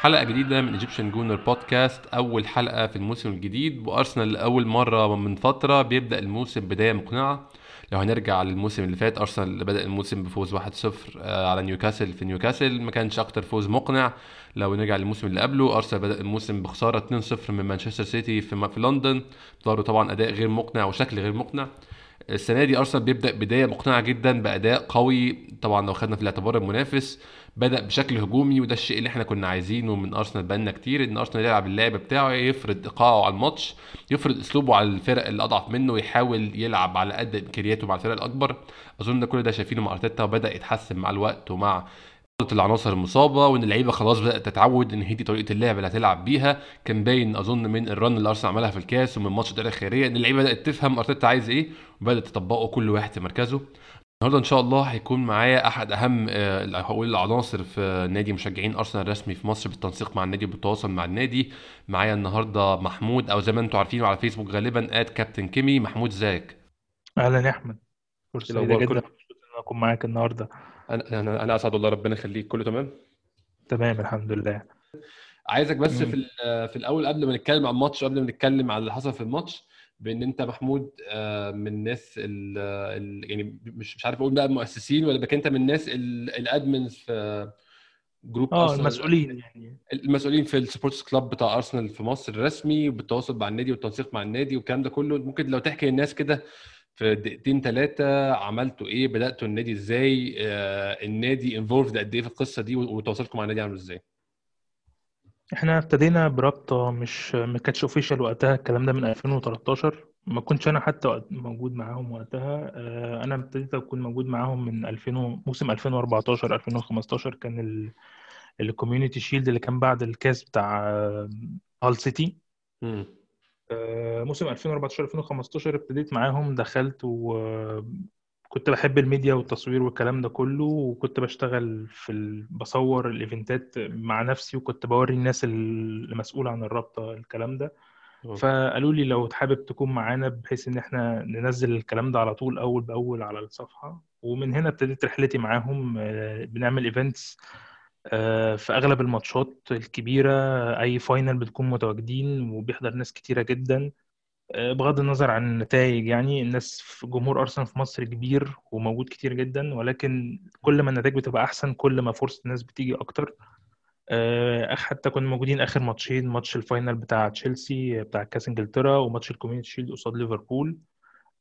حلقة جديدة من Egyptian Gooner Podcast أول حلقة في الموسم الجديد. وأرسنال لأول مرة من فترة بيبدأ الموسم بداية مقنعة. لو هنرجع للموسم اللي فات أرسنال بدأ الموسم بفوز 1-0 آه، على نيوكاسل في نيوكاسل. ما كانش أكتر فوز مقنع. لو نرجع للموسم اللي قبله أرسنال بدأ الموسم بخسارة 2-0 من مانشستر سيتي في في لندن. ظهروا طبعا أداء غير مقنع وشكل غير مقنع. السنة دي أرسنال بيبدأ بداية مقنعة جدا بأداء قوي. طبعا لو خدنا في الاعتبار المنافس بدأ بشكل هجومي وده الشيء اللي إحنا كنا عايزينه من أرسنال بقالنا كتير إن أرسنال يلعب اللعب بتاعه يفرض إيقاعه على الماتش يفرض أسلوبه على الفرق اللي أضعف منه ويحاول يلعب على قد إمكانياته مع الفرق الأكبر. أظن كل ده شايفينه مع أرتيتا وبدأ يتحسن مع الوقت ومع العناصر المصابة وإن اللعيبة خلاص بدأت تتعود إن هي دي طريقة اللعب اللي هتلعب بيها. كان باين أظن من الرن اللي أرسنال عملها في الكاس ومن ماتش الدوري الخيرية إن اللعيبة بدأت تفهم أرتيتا عايز إيه وبدأت تطبقه كل واحد في مركزه. النهارده إن شاء الله هيكون معايا أحد أهم آه، هقول العناصر في نادي مشجعين أرسنال الرسمي في مصر بالتنسيق مع النادي وبالتواصل مع النادي. معايا النهارده محمود أو زي ما أنتم عارفينه على فيسبوك غالبا ات كابتن كيمي. محمود إزيك؟ أهلا يا أحمد. فرصه سعيدة جدا. كله؟ إن أكون معاك النهارده. أنا أنا أنا أسعد والله ربنا يخليك. كله تمام؟ تمام الحمد لله. عايزك بس مم. في ال- في الأول قبل ما نتكلم عن الماتش قبل ما نتكلم على اللي حصل في الماتش بأن انت محمود آه، من الناس ال ال- يعني مش مش عارف أقول بقى المؤسسين ولا بك انت من الناس ال- ال admins في group آه المسؤولين يعني. المسؤولين في ال supporters club بتاع أرسنال في مصر الرسمي وبالتواصل مع النادي والتنسيق مع النادي والكلام ده كله. ممكن لو تحكي للناس كده في دقيقتين ثلاثة عملتوا إيه؟ بدأتوا النادي إزاي؟ آه، النادي انفولفد قد إيه في القصة دي؟ وتواصلكم مع النادي عامل إزاي؟ إحنا ابتدينا برابطة مش ما كانتش official وقتها الكلام ده من 2013 ما كنتش أنا حتى موجود معاهم وقتها آه، أنا ابتديت أكون موجود معاهم من 2000 و- موسم 2014 2015 كان ال Community Shield اللي كان بعد الكاس بتاع آه، Hull City مم. آه، موسم 2014 2015 ابتديت معاهم دخلت وكنت بحب الميديا والتصوير والكلام ده كله وكنت بشتغل في ال... بصور ال events ات مع نفسي وكنت بوري الناس اللي مسؤولة عن الرابطة الكلام ده. أوه. فقالوا لي لو حابب تكون معانا بحيث إن إحنا ننزل الكلام ده على طول أول بأول على الصفحة. ومن هنا ابتديت رحلتي معاهم آه، بنعمل events في أغلب الماتشات الكبيرة. أي final بتكون متواجدين وبيحضر ناس كتيرة جدا. آه، بغض النظر عن النتائج يعني الناس في جمهور أرسنال في مصر كبير وموجود كتير جدا ولكن كل ما النتائج بتبقى أحسن كل ما فرصه الناس بتيجي أكتر. آه، حتى كنا موجودين آخر ماتشين ماتش ال final بتاع تشيلسي بتاع كاس إنجلترا وماتش ال Community Shield قصاد ليفربول.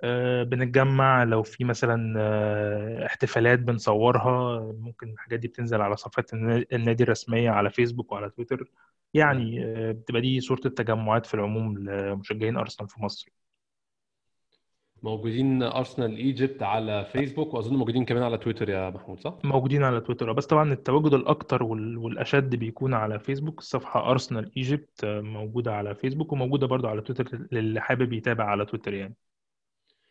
آه، بنتجمع لو في مثلا آه، احتفالات بنصورها. ممكن الحاجات دي بتنزل على صفحات النا- النادي الرسمية على فيسبوك وعلى تويتر. يعني آه، بتبقى دي صورة التجمعات في العموم لمشجعين أرسنال في مصر. موجودين أرسنال إيجيبت على فيسبوك وأظن موجودين كمان على تويتر يا محمود صح؟ موجودين على تويتر. بس طبعا التواجد الأكتر وال- والأشد بيكون على فيسبوك. الصفحة أرسنال Egypt آه، موجودة على فيسبوك وموجودة برضو على تويتر للي حابب يتابع على تويتر يعني.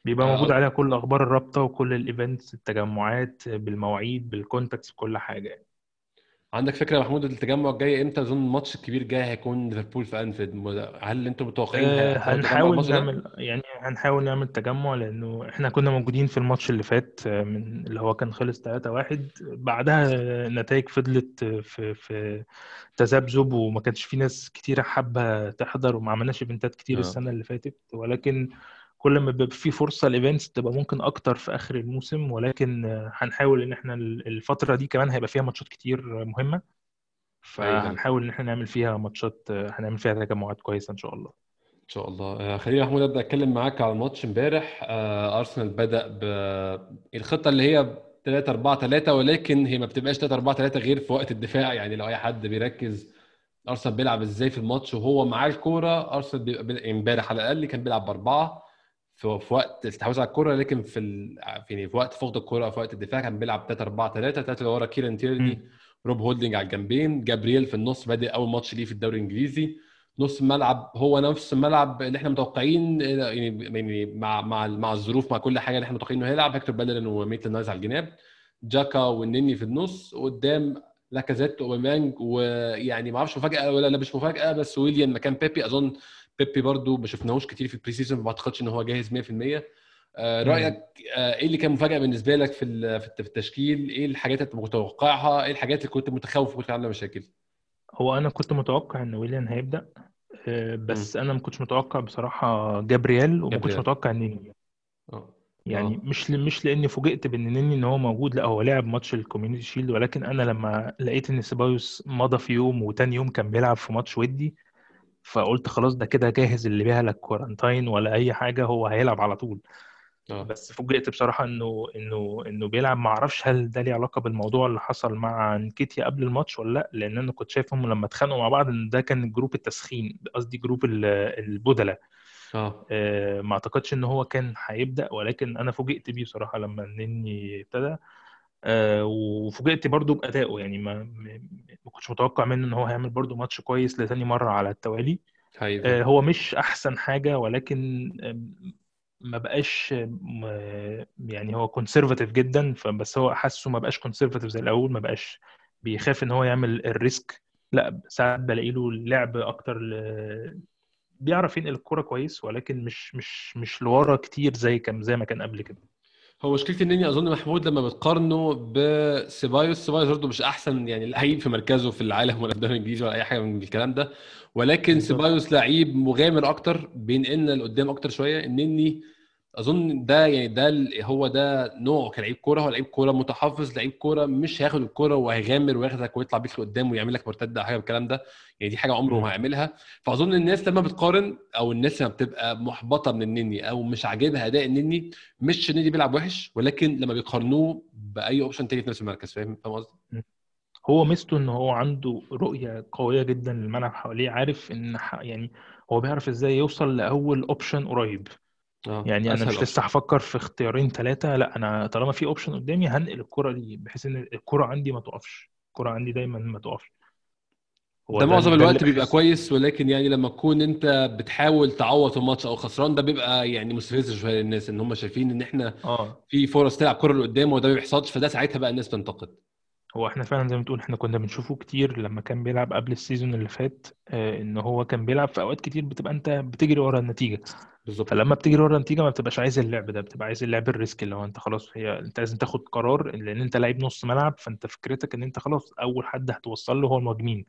بيبقى موجود آه، عليها كل أخبار الرابطة وكل ال events التجمعات بالمواعيد بال contacts بكل حاجة يعني. عندك فكرة محمود التجمع الجاي إمتى؟ أظن الماتش الكبير الجاي هيكون ليفربول في أنفيلد. م- هل أنتم متوقعين أه هنحاول؟ نعمل يعني هنحاول نعمل تجمع لأنه إحنا كنا موجودين في الماتش اللي فات آه، من اللي هو كان خلص 3-1 بعدها النتائج فضلت في في تذبذب وما كانش في ناس كتيرة حابة تحضر وما عملناش event ات كتير آه. السنة اللي فاتت. ولكن كل ما بيبقى في فرصة ال events تبقى ممكن أكتر في آخر الموسم ولكن هنحاول إن إحنا الفترة دي كمان هيبقى فيها ماتشات كتير مهمة. أيوه. فهنحاول إن إحنا نعمل فيها ماتشات هنعمل فيها تجمعات كويسة إن شاء الله. إن شاء الله. آه، خليني محمود أبدأ أتكلم معاك على الماتش إمبارح. آه، أرسنال بدأ بالخطه اللي هي 3 4 3 ولكن هي ما بتبقاش 3 4 3 غير في وقت الدفاع. يعني لو أي حد بيركز أرسنال بيلعب إزاي في الماتش وهو معاه الكورة أرسنال إمبارح على الأقل كان بيلعب بأربعة. في, في وقت الاستحواذ على الكورة لكن في ال... يعني في وقت فقد الكورة في وقت الدفاع كان بيلعب 3 4 3 3 اللي ورا كيران تيرني. روب هولدنج على الجنبين جابرييل في النص بادئ أول ماتش ليه في الدوري الإنجليزي نص الملعب هو نفس الملعب اللي إحنا متوقعين يعني يعني مع مع مع الظروف مع كل حاجة اللي إحنا متوقعين إنه هيلعب هيكتور بيلرين وميتلاند نايلز على الجناب جاكا والنني في النص قدام لاكازيت واوباميانج ويعني ما أعرفش مفاجأة ولا لا مش مفاجأة بس ويليام مكان بيبي أظن بيبي برضو ما شفناهوش كتير في ال pre-season ما اعتقدش إن هو جاهز 100% آه،. رأيك آه، إيه اللي كان مفاجأة بالنسبة لك في في الت- في التشكيل؟ إيه الحاجات اللي كنت متوقعها؟ إيه الحاجات اللي كنت متخوف كنت عاملة مشاكل؟ هو أنا كنت متوقع إن ويليان هيبدأ آه،. بس أنا ما كنتش متوقع بصراحة جابرييل وما كنتش متوقع النني. يعني آه. مش. مش لأني فوجئت بإن نني إن هو موجود لأ هو لعب ماتش ال Community Shield ولكن أنا لما لقيت إن سيبايوس مضى في يوم وتاني يوم كان بيلعب في ماتش ودي فقلت خلاص ده كده جاهز اللي بيها لا quarantine ولا أي حاجة هو هيلعب على طول. آه. بس فوجئت بصراحة إنه إنه إنه بيلعب. ما أعرفش هل ده ليه علاقة بالموضوع اللي حصل مع نكيتيا قبل الماتش ولا لأ لأن أنا كنت شايفهم لما اتخانقوا مع بعض إن ده كان group التسخين قصدي group ال- البدلاء آه. آه، ما أعتقدش إن هو كان هيبدأ ولكن أنا فوجئت بيه بصراحة لما النني ابتدى. آه، وفوجئت برضو بأدائه. يعني ما ما كنتش متوقع منه إن هو هيعمل برضو ماتش كويس لتاني مرة على التوالي. آه، فعلا. هو مش أحسن حاجة ولكن آه، ما بقاش آه، يعني هو conservative جدا. فبس هو حاسه ما بقاش conservative زي الأول ما بقاش بيخاف إن هو يعمل ال risk. لا ساعات بلاقي له لعب أكتر ل- بيعرف ينقل الكرة كويس ولكن مش مش مش لورا كتير زي كان زي ما كان قبل كده. هو مشكلتي انني أظن محمود لما بتقارنه بسيبايوس سيبايوس برضه مش أحسن يعني لعيب في مركزه في العالم ولا في الدوري الإنجليزي ولا أي حاجة من الكلام ده. ولكن سيبايوس لعيب مغامر أكتر بينقلنا لقدام أكتر شوية انني أظن ده يعني ده هو ده نوعه. كلاعب كورة هو لعيب كورة متحفظ لعيب كورة مش هياخد الكورة وهيغامر وياخدك ويطلع بيك لقدام ويعمل لك مرتدة أو حاجة بالكلام ده. يعني دي حاجة عمره ما. هيعملها. فأظن الناس لما بتقارن أو الناس لما بتبقى محبطة من النني أو مش عاجبها أداء النني مش النني بيلعب وحش ولكن لما بيقارنوه بأي option تاني في نفس المركز. فاهم؟ فاهم قصدي؟ هو ميزته إن هو عنده رؤية قوية جدا للملعب حواليه عارف إن يعني هو بيعرف إزاي يوصل لأول option قريب. آه يعني أنا مش لسه هفكر في اختيارين ثلاثة لا أنا طالما في option قدامي هنقل الكرة دي بحيث إن الكرة عندي ما تقفش. الكرة عندي دايما ما تقفش. هو ده معظم الوقت بيبقى كويس ولكن يعني لما تكون أنت بتحاول تعوض الماتش أو خسران ده بيبقى يعني مستفز شوية للناس إن هم شايفين إن إحنا آه. في فرص تلعب كرة لقدام وده ما بيحصلش فده ساعتها بقى الناس تنتقد هو إحنا فعلا زي ما تقول إحنا كنا بنشوفه كتير لما كان بيلعب قبل ال season اللي فات آه إن هو كان بيلعب في أوقات كتير بتبقى أنت بتجري ورا النتيجة. بالظبط. فلما بتجري ورا النتيجة ما بتبقاش عايز اللعب ده بتبقى عايز اللعب ال risk اللي هو أنت خلاص هي أنت لازم تاخد قرار لأن أنت لعيب نص ملعب فأنت فكرتك إن أنت خلاص أول حد هتوصل له هو المهاجمين.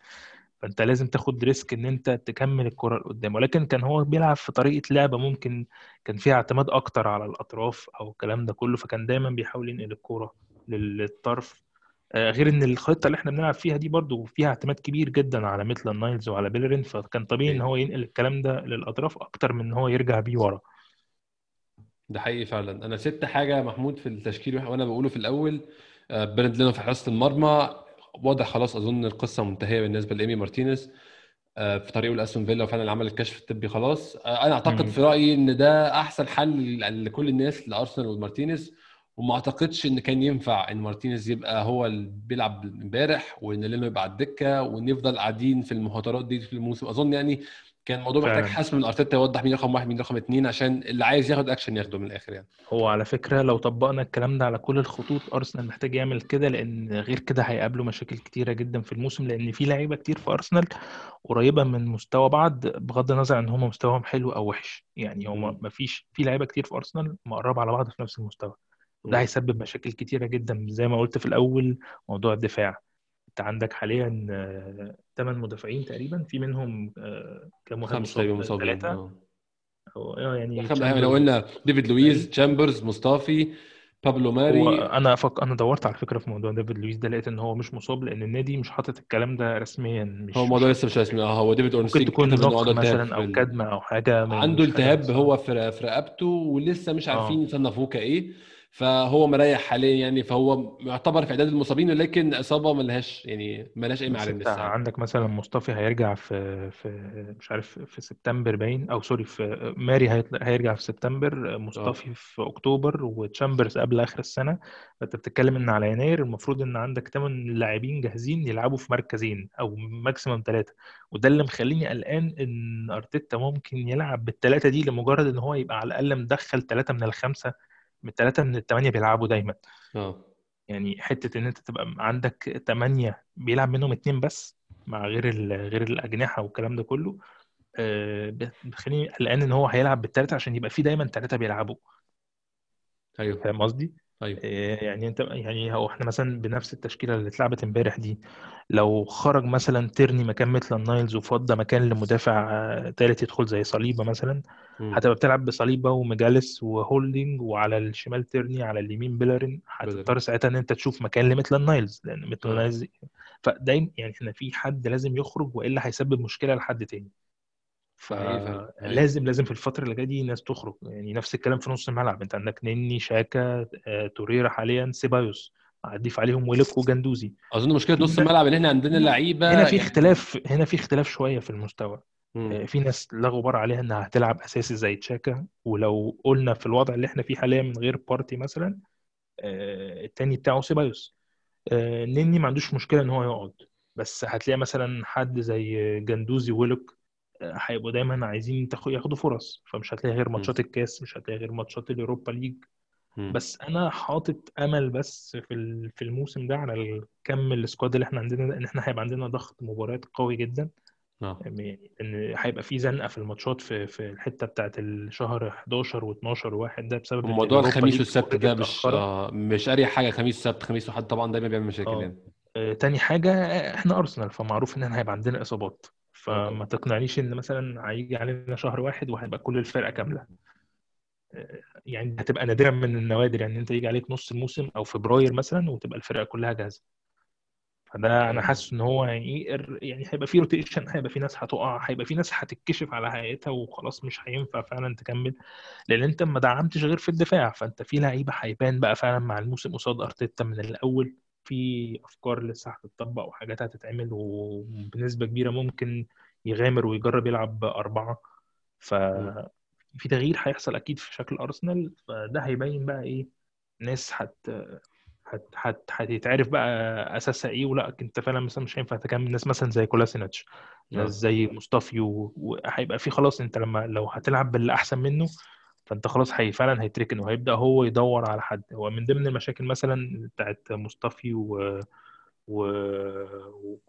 فأنت لازم تاخد risk إن أنت تكمل الكرة لقدام. ولكن كان هو بيلعب في طريقة لعبة ممكن كان فيها اعتماد أكتر على الأطراف أو الكلام ده كله فكان دايما بيحاول ينقل لل- للطرف. آه، غير إن الخطة اللي إحنا بنلعب فيها دي برضو فيها اعتماد كبير جدا على ميتلاند نايلز وعلى بيلرين فكان طبيعي إن إيه هو ينقل الكلام ده للأطراف أكتر من إن هو يرجع بيه ورا. ده حقيقي فعلا. أنا سبت حاجة محمود في التشكيل وأنا بقوله في الأول آه، بيرنت لينو في حراسة المرمى واضح خلاص أظن القصة منتهية بالنسبة لإيمي مارتينيز آه، في طريقه لأستون فيلا وفعلا عمل الكشف الطبي خلاص. آه، أنا أعتقد. في رأيي إن ده أحسن حل لكل الناس لأرسنال ومارتينيز. وما اعتقدش ان كان ينفع ان مارتينيز يبقى هو اللي بيلعب امبارح وان لينو يبقى على الدكة ونفضل قاعدين في المهاترات دي في الموسم. أظن يعني كان الموضوع محتاج حسم من أرتيتا يوضح مين رقم واحد مين رقم اثنين عشان اللي عايز ياخد أكشن ياخده من الآخر يعني. هو على فكرة لو طبقنا الكلام ده على كل الخطوط أرسنال محتاج يعمل كده لأن غير كده هيقابله مشاكل كتيرة جدا في الموسم لأن في لعيبة كتير في أرسنال قريبة من مستوى بعض بغض النظر عن هم مستواهم حلو أو وحش. يعني هم مم. مفيش في لعيبة كتير في أرسنال مقربة على بعض في نفس المستوى. وده. هيسبب مشاكل كتيرة جدا. زي ما قلت في الأول موضوع الدفاع. أنت عندك حاليا ثمان مدافعين تقريبا. في منهم آه، كام واحد مصاب؟ أو آه، يعني تشامبرز قلنا ديفيد لويز تشامبرز مصطفي بابلو هو ماري أنا فك... أنا دورت على فكرة في موضوع ديفيد لويس ده لقيت إن هو مش مصاب لأن النادي مش حاطط الكلام ده رسميا. هو مش الموضوع مش لسه مش رسمي. آه هو ديفيد ممكن اورنستين تكون كتب إنه نق عنده التهاب مثلا أو. كدمة أو حاجة عنده التهاب هو في رقبته ولسه مش عارفين يصنفوه كإيه. فهو مريح حاليا يعني فهو يعتبر في إعداد المصابين ولكن إصابة ملهاش يعني ملهاش اي انت لسه عندك مثلا مصطفى هيرجع في في مش عارف في سبتمبر باين أو sorry في ماري هيرجع في سبتمبر مصطفى في أكتوبر وتشامبرز قبل آخر السنة. فانت بتتكلم إن على يناير المفروض إن عندك 8 لاعبين جاهزين يلعبوا في مركزين أو maximum ثلاثة وده اللي مخليني قلقان إن أرتيتا ممكن يلعب بالثلاثه دي لمجرد إن هو يبقى على الأقل مدخل ثلاثة من الخمسة. من الثلاثه من الثمانيه بيلعبوا دايما آه يعني حتة إن أنت تبقى عندك تمانية بيلعب منهم اتنين بس مع غير. غير الأجنحة والكلام ده كله آه، بتخليني قلقان إن هو هيلعب بالتلاتة عشان يبقى في دايما تلاتة بيلعبوا أيوه فاهم قصدي؟ أيوه يعني أنت يعني هو إحنا مثلا بنفس التشكيلة اللي اتلعبت إمبارح دي لو خرج مثلا تيرني مكان ميتلاند نايلز وفضى مكان لمدافع آه، تالت يدخل زي صليبة مثلا. هتبقى بتلعب بصليبة وماجاليس وهولدنج وعلى الشمال تيرني على اليمين بيلرين. هتضطر ساعتها إن أنت تشوف مكان لميتلاند نايلز لأن مثل آه. نايلز فدايما يعني إحنا في حد لازم يخرج وإلا هيسبب مشكلة لحد تاني. فلازم لازم في الفترة اللي جاية دي ناس تخرج. يعني نفس الكلام في نص الملعب. انت عندك نني شاكا آه، توريرا حاليا سيبايوس. هتضيف عليهم ويلك وجندوزي. أظن مشكلة نص الملعب إن إحنا عندنا لعيبة هنا في يعني- اختلاف هنا في اختلاف شوية في المستوى. مم. آه، في ناس لا غبار عليها إنها هتلعب أساسي زي تشاكا. ولو قلنا في الوضع اللي إحنا فيه حاليا من غير بارتي مثلا آه، التاني بتاعه سيبايوس. نني ما عندوش مشكلة إن هو يقعد. بس هتلاقي مثلا حد زي جندوزي وويلوك آه، هيبقوا دايما عايزين ياخدوا فرص. فمش هتلاقي غير ماتشات الكاس مش هتلاقي غير ماتشات اليوروبا ليج. بس أنا حاطط أمل بس في في الموسم ده على الكم ال squad اللي إحنا عندنا إن إحنا هيبقى عندنا ضغط مباريات قوي جدا. آه. يعني إن هيبقى في زنقة في الماتشات في في الحتة بتاعت الشهر 11 و12 واحد ده بسبب اليوروبا الخميس والسبت ده مش. آه مش اريح حاجة خميس سبت خميس وحد طبعا دايما بيعمل مشاكل آه. يعني. آه، تاني حاجة آه، إحنا أرسنال فمعروف إن إحنا هيبقى عندنا إصابات. فما تقنعنيش إن مثلا هيجي علينا شهر واحد وهيبقى كل الفرقة كاملة. آه، يعني هتبقى نادرا من النوادر يعني أنت يجي عليك نص الموسم أو فبراير مثلا وتبقى الفرقة كلها جاهزة. فده أنا حاسس إن هو يعني يعني هيبقى في روتيشن هيبقى في ناس هتقع هيبقى في ناس هتتكشف على حقيقتها وخلاص مش هينفع فعلا تكمل. لأن أنت ما دعمتش غير في الدفاع فأنت في لعيبة هيبان بقى فعلا مع الموسم قصاد أرتيتا من الأول. في أفكار لسه هتطبق وحاجات هتتعمل وبنسبة كبيرة ممكن يغامر ويجرب يلعب بأربعة. ففي تغيير هيحصل أكيد في شكل أرسنال فده هيبين بقى إيه ناس هت هت هت هتتعرف بقى أساسها إيه. ولا أنت فعلا مثلا مش هينفع تكمل ناس مثلا زي كولاسيناتش ناس آه. زي مصطفي وهيبقى في خلاص أنت لما لو هتلعب باللي احسن منه فأنت خلاص هي فعلا هيتركن وهيبدأ هو يدور على حد هو من ضمن المشاكل مثلا بتاعت مصطفي و... و...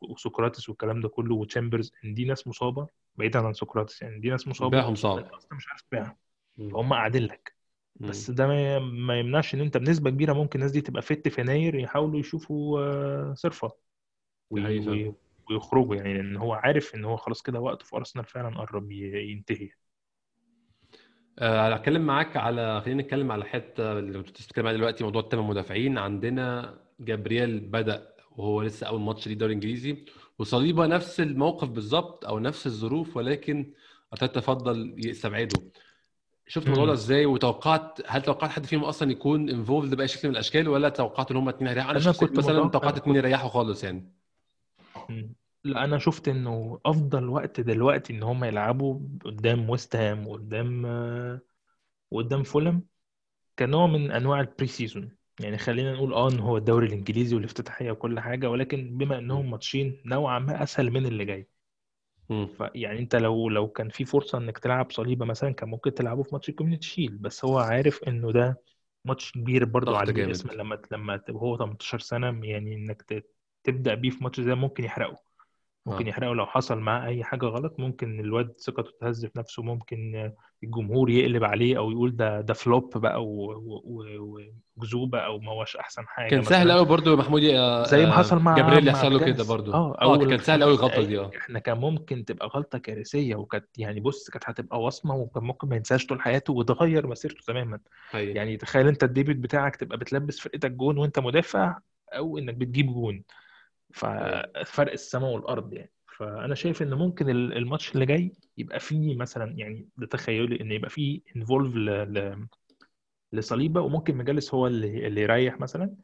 وسقراطس والكلام ده كله وتشامبرز إن دي ناس مصابة بعيدا عن سقراطس يعني دي ناس مصابة بيعهم صعب. انت مش عارف تبيعها. فهم قاعدين لك. بس ده ما ما يمنعش إن أنت بنسبة كبيرة ممكن الناس دي تبقى فت في يناير يحاولوا يشوفوا آه، صرفة وي- ويخرجوا يعني لأن هو عارف إن هو خلاص كده وقته في أرسنال فعلا قرب ينتهي هتكلم معاك على خلينا نتكلم على حتة اللي كنت بتتكلم عليها دلوقتي موضوع الثمان مدافعين. عندنا جابرييل بدأ وهو لسه أول ماتش ليه الدوري الانجليزي وصليبة نفس الموقف بالظبط أو نفس الظروف ولكن أرتيتا فضل يستبعده. شفت الموضوع ده. إزاي؟ وتوقعت هل توقعت حد فيهم أصلا يكون involved بأي شكل من الأشكال ولا توقعت إن هم اتنين هيريحوا؟ أنا أنا كنت مثلا توقعت كنت- يريحوا خالص يعني. لا أنا شفت إنه أفضل وقت دلوقتي إن هم يلعبوا قدام ويست هام وقدام وقدام فولهام كنوع من أنواع ال pre-season يعني خلينا نقول آه إن هو الدوري الإنجليزي والافتتاحية وكل حاجة ولكن بما إنهم ماتشين نوعا ما أسهل من اللي جاي. مم. فيعني أنت لو لو كان في فرصة إنك تلعب صليبة مثلا كان ممكن تلعبه في ماتش ال Community Shield بس هو عارف إنه ده ماتش كبير برضه ضغط عليه جامد. اسم لما لما هو 18 سنة يعني إنك تبدأ بيه في ماتش زي ده ممكن يحرقه. ممكن آه. يحرقه لو حصل معاه أي حاجة غلط ممكن الواد ثقته تهز في نفسه ممكن الجمهور يقلب عليه أو يقول ده ده flop بقى و- و- و- وجذوبه أو ما هوش أحسن حاجة كان سهل قوي برضه يا محمود آه، زي ما آه، حصل مع جابرييل مع يحصل له كده. برضه آه آه أول كان سهل قوي الغلطة دي آه إحنا كان ممكن تبقى غلطة كارثية وكانت يعني بص كانت هتبقى وصمة وكان ممكن ما ينساش طول حياته وتغير مسيرته تماما حقيقي. يعني تخيل أنت ال debut بتاعك تبقى بتلبس فرقتك جون وأنت مدافع أو إنك بتجيب جون ففرق السماء والأرض يعني. فأنا شايف إن ممكن ال- الماتش اللي جاي يبقى فيه مثلا يعني ده تخيلي إن يبقى فيه involve لصليبة وممكن ماجاليس هو اللي اللي يريح مثلا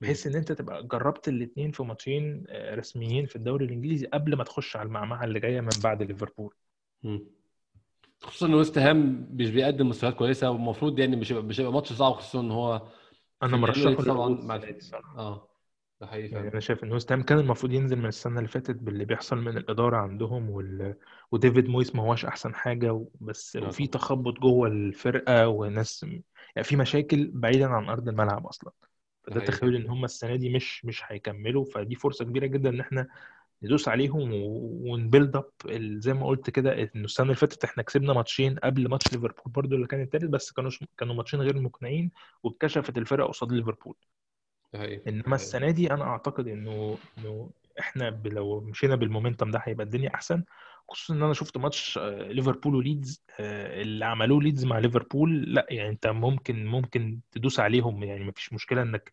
بحيث إن أنت تبقى جربت الاثنين في ماتشين آه، رسميين في الدوري الإنجليزي قبل ما تخش على المعمعة اللي جاية من بعد ليفربول. خصوصا إن ويست هام مش بيقدم مستويات كويسة والمفروض يعني مش هيبقى مش هيبقى ماتش صعب خصوصا إن هو أنا مرشحه طبعا مع. آه. ده حقيقي يعني فعلا أنا شايف إن ويست هام كان المفروض ينزل من السنة اللي فاتت باللي بيحصل من الإدارة عندهم وال... وديفيد مويس ما هواش أحسن حاجة و- بس وفي طبعا. تخبط جوه الفرقة وناس يعني في مشاكل بعيدا عن أرض الملعب أصلا فده حقيقي. تخيل إن هم السنة دي مش مش هيكملوا فدي فرصة كبيرة جدا إن إحنا ندوس عليهم ون build up زي ما قلت كده إنه السنة اللي فاتت إحنا كسبنا ماتشين قبل ماتش ليفربول برضو اللي كان التالت بس كانوا كانوا ماتشين غير مقنعين واتكشفت الفرق قصاد ليفربول إنما السنة دي أنا أعتقد إنه إنه إحنا لو مشينا بال momentum ده هيبقى الدنيا أحسن خصوصا إن أنا شفت ماتش آه، ليفربول وليدز آه، اللي عملوه ليدز مع ليفربول لأ يعني أنت ممكن ممكن تدوس عليهم يعني مفيش مشكلة إنك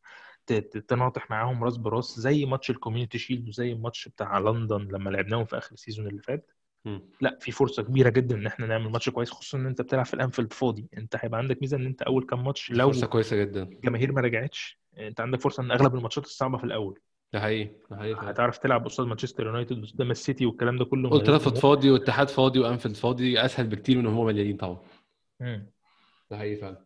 تناطح معاهم راس براس زي ماتش ال Community Shield وزي الماتش بتاع لندن لما لعبناهم في آخر ال season اللي فات. لأ في فرصة كبيرة جدا إن إحنا نعمل ماتش كويس خصوصا إن أنت بتلعب في الأنفيلد فاضي. أنت هيبقى عندك ميزة إن أنت أول كام ماتش لو فرصة كويسة جدا. الجماهير ما رجعتش انت عندك فرصة ان اغلب الماتشات الصعبة في الأول. ده حقيقي ده حقيقي هتعرف تلعب قصاد مانشستر يونايتد قدام السيتي والكلام ده كله. أولد ترافورد فاضي واتحاد فاضي وأنفيلد فاضي أسهل بكتير من هم مليانين طبعا. ده حقيقي فعلا.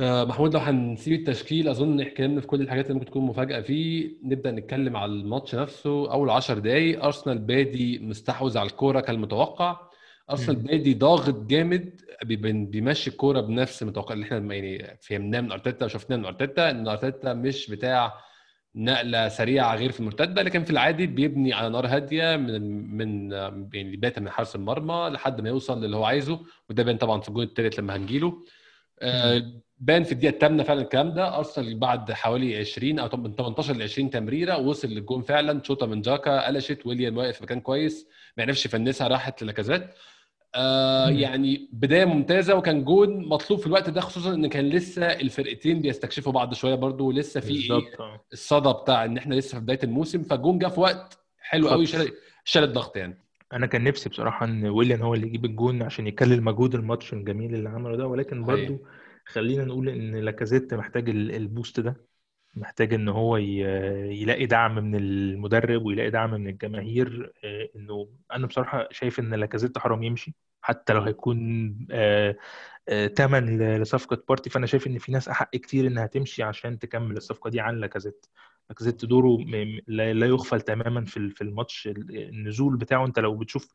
آه، محمود لو هنسيب التشكيل أظن اتكلمنا في كل الحاجات اللي ممكن تكون مفاجأة فيه. نبدأ نتكلم على الماتش نفسه. أول 10 دقائق أرسنال بادي مستحوذ على الكورة كالمتوقع. أرسنال بادي ضاغط جامد بيمشي الكورة بنفس المتوقع اللي إحنا يعني فهمناه من أرتيتا وشفناه من أرتيتا إن أرتيتا مش بتاع نقلة سريعة غير في المرتده لكن في العادي بيبني على نار هادية من من يعني بدايه من حارس المرمى لحد ما يوصل للي هو عايزه وده بان طبعا في الجون الثالث لما هنجيله. بان في الدقيقة الثامنة فعلا الكلام ده. أرسنال بعد حوالي 20 أو من 18 ل 20 تمريرة وصل للجون فعلا. شوطة من جاكا قلشت ويليام واقف مكان كويس. ما عرفش ي finish ها راحت للاكازيت آه يعني بداية ممتازة وكان جون مطلوب في الوقت ده خصوصا إن كان لسه الفرقتين بيستكشفوا بعض شوية برضو ولسه في آه. الصدى بتاع إن إحنا لسه في بداية الموسم. فالجون جه في وقت حلو قوي شال الضغط يعني. أنا كان نفسي بصراحة إن ويليان هو اللي يجيب الجون عشان يكلل مجهود الماتش الجميل اللي عمله ده ولكن برضو خلينا نقول إن لاكازيت محتاج ال boost ده محتاج إن هو يلاقي دعم من المدرب ويلاقي دعم من الجماهير آه، إنه أنا بصراحة شايف إن لاكازيت حرام يمشي حتى لو هيكون ثمن آه، آه، لصفقة بارتي فأنا شايف إن في ناس أحق كتير إنها تمشي عشان تكمل الصفقة دي عن لاكازيت. لاكازيت دوره لا يغفل تماما في الماتش. النزول بتاعه أنت لو بتشوف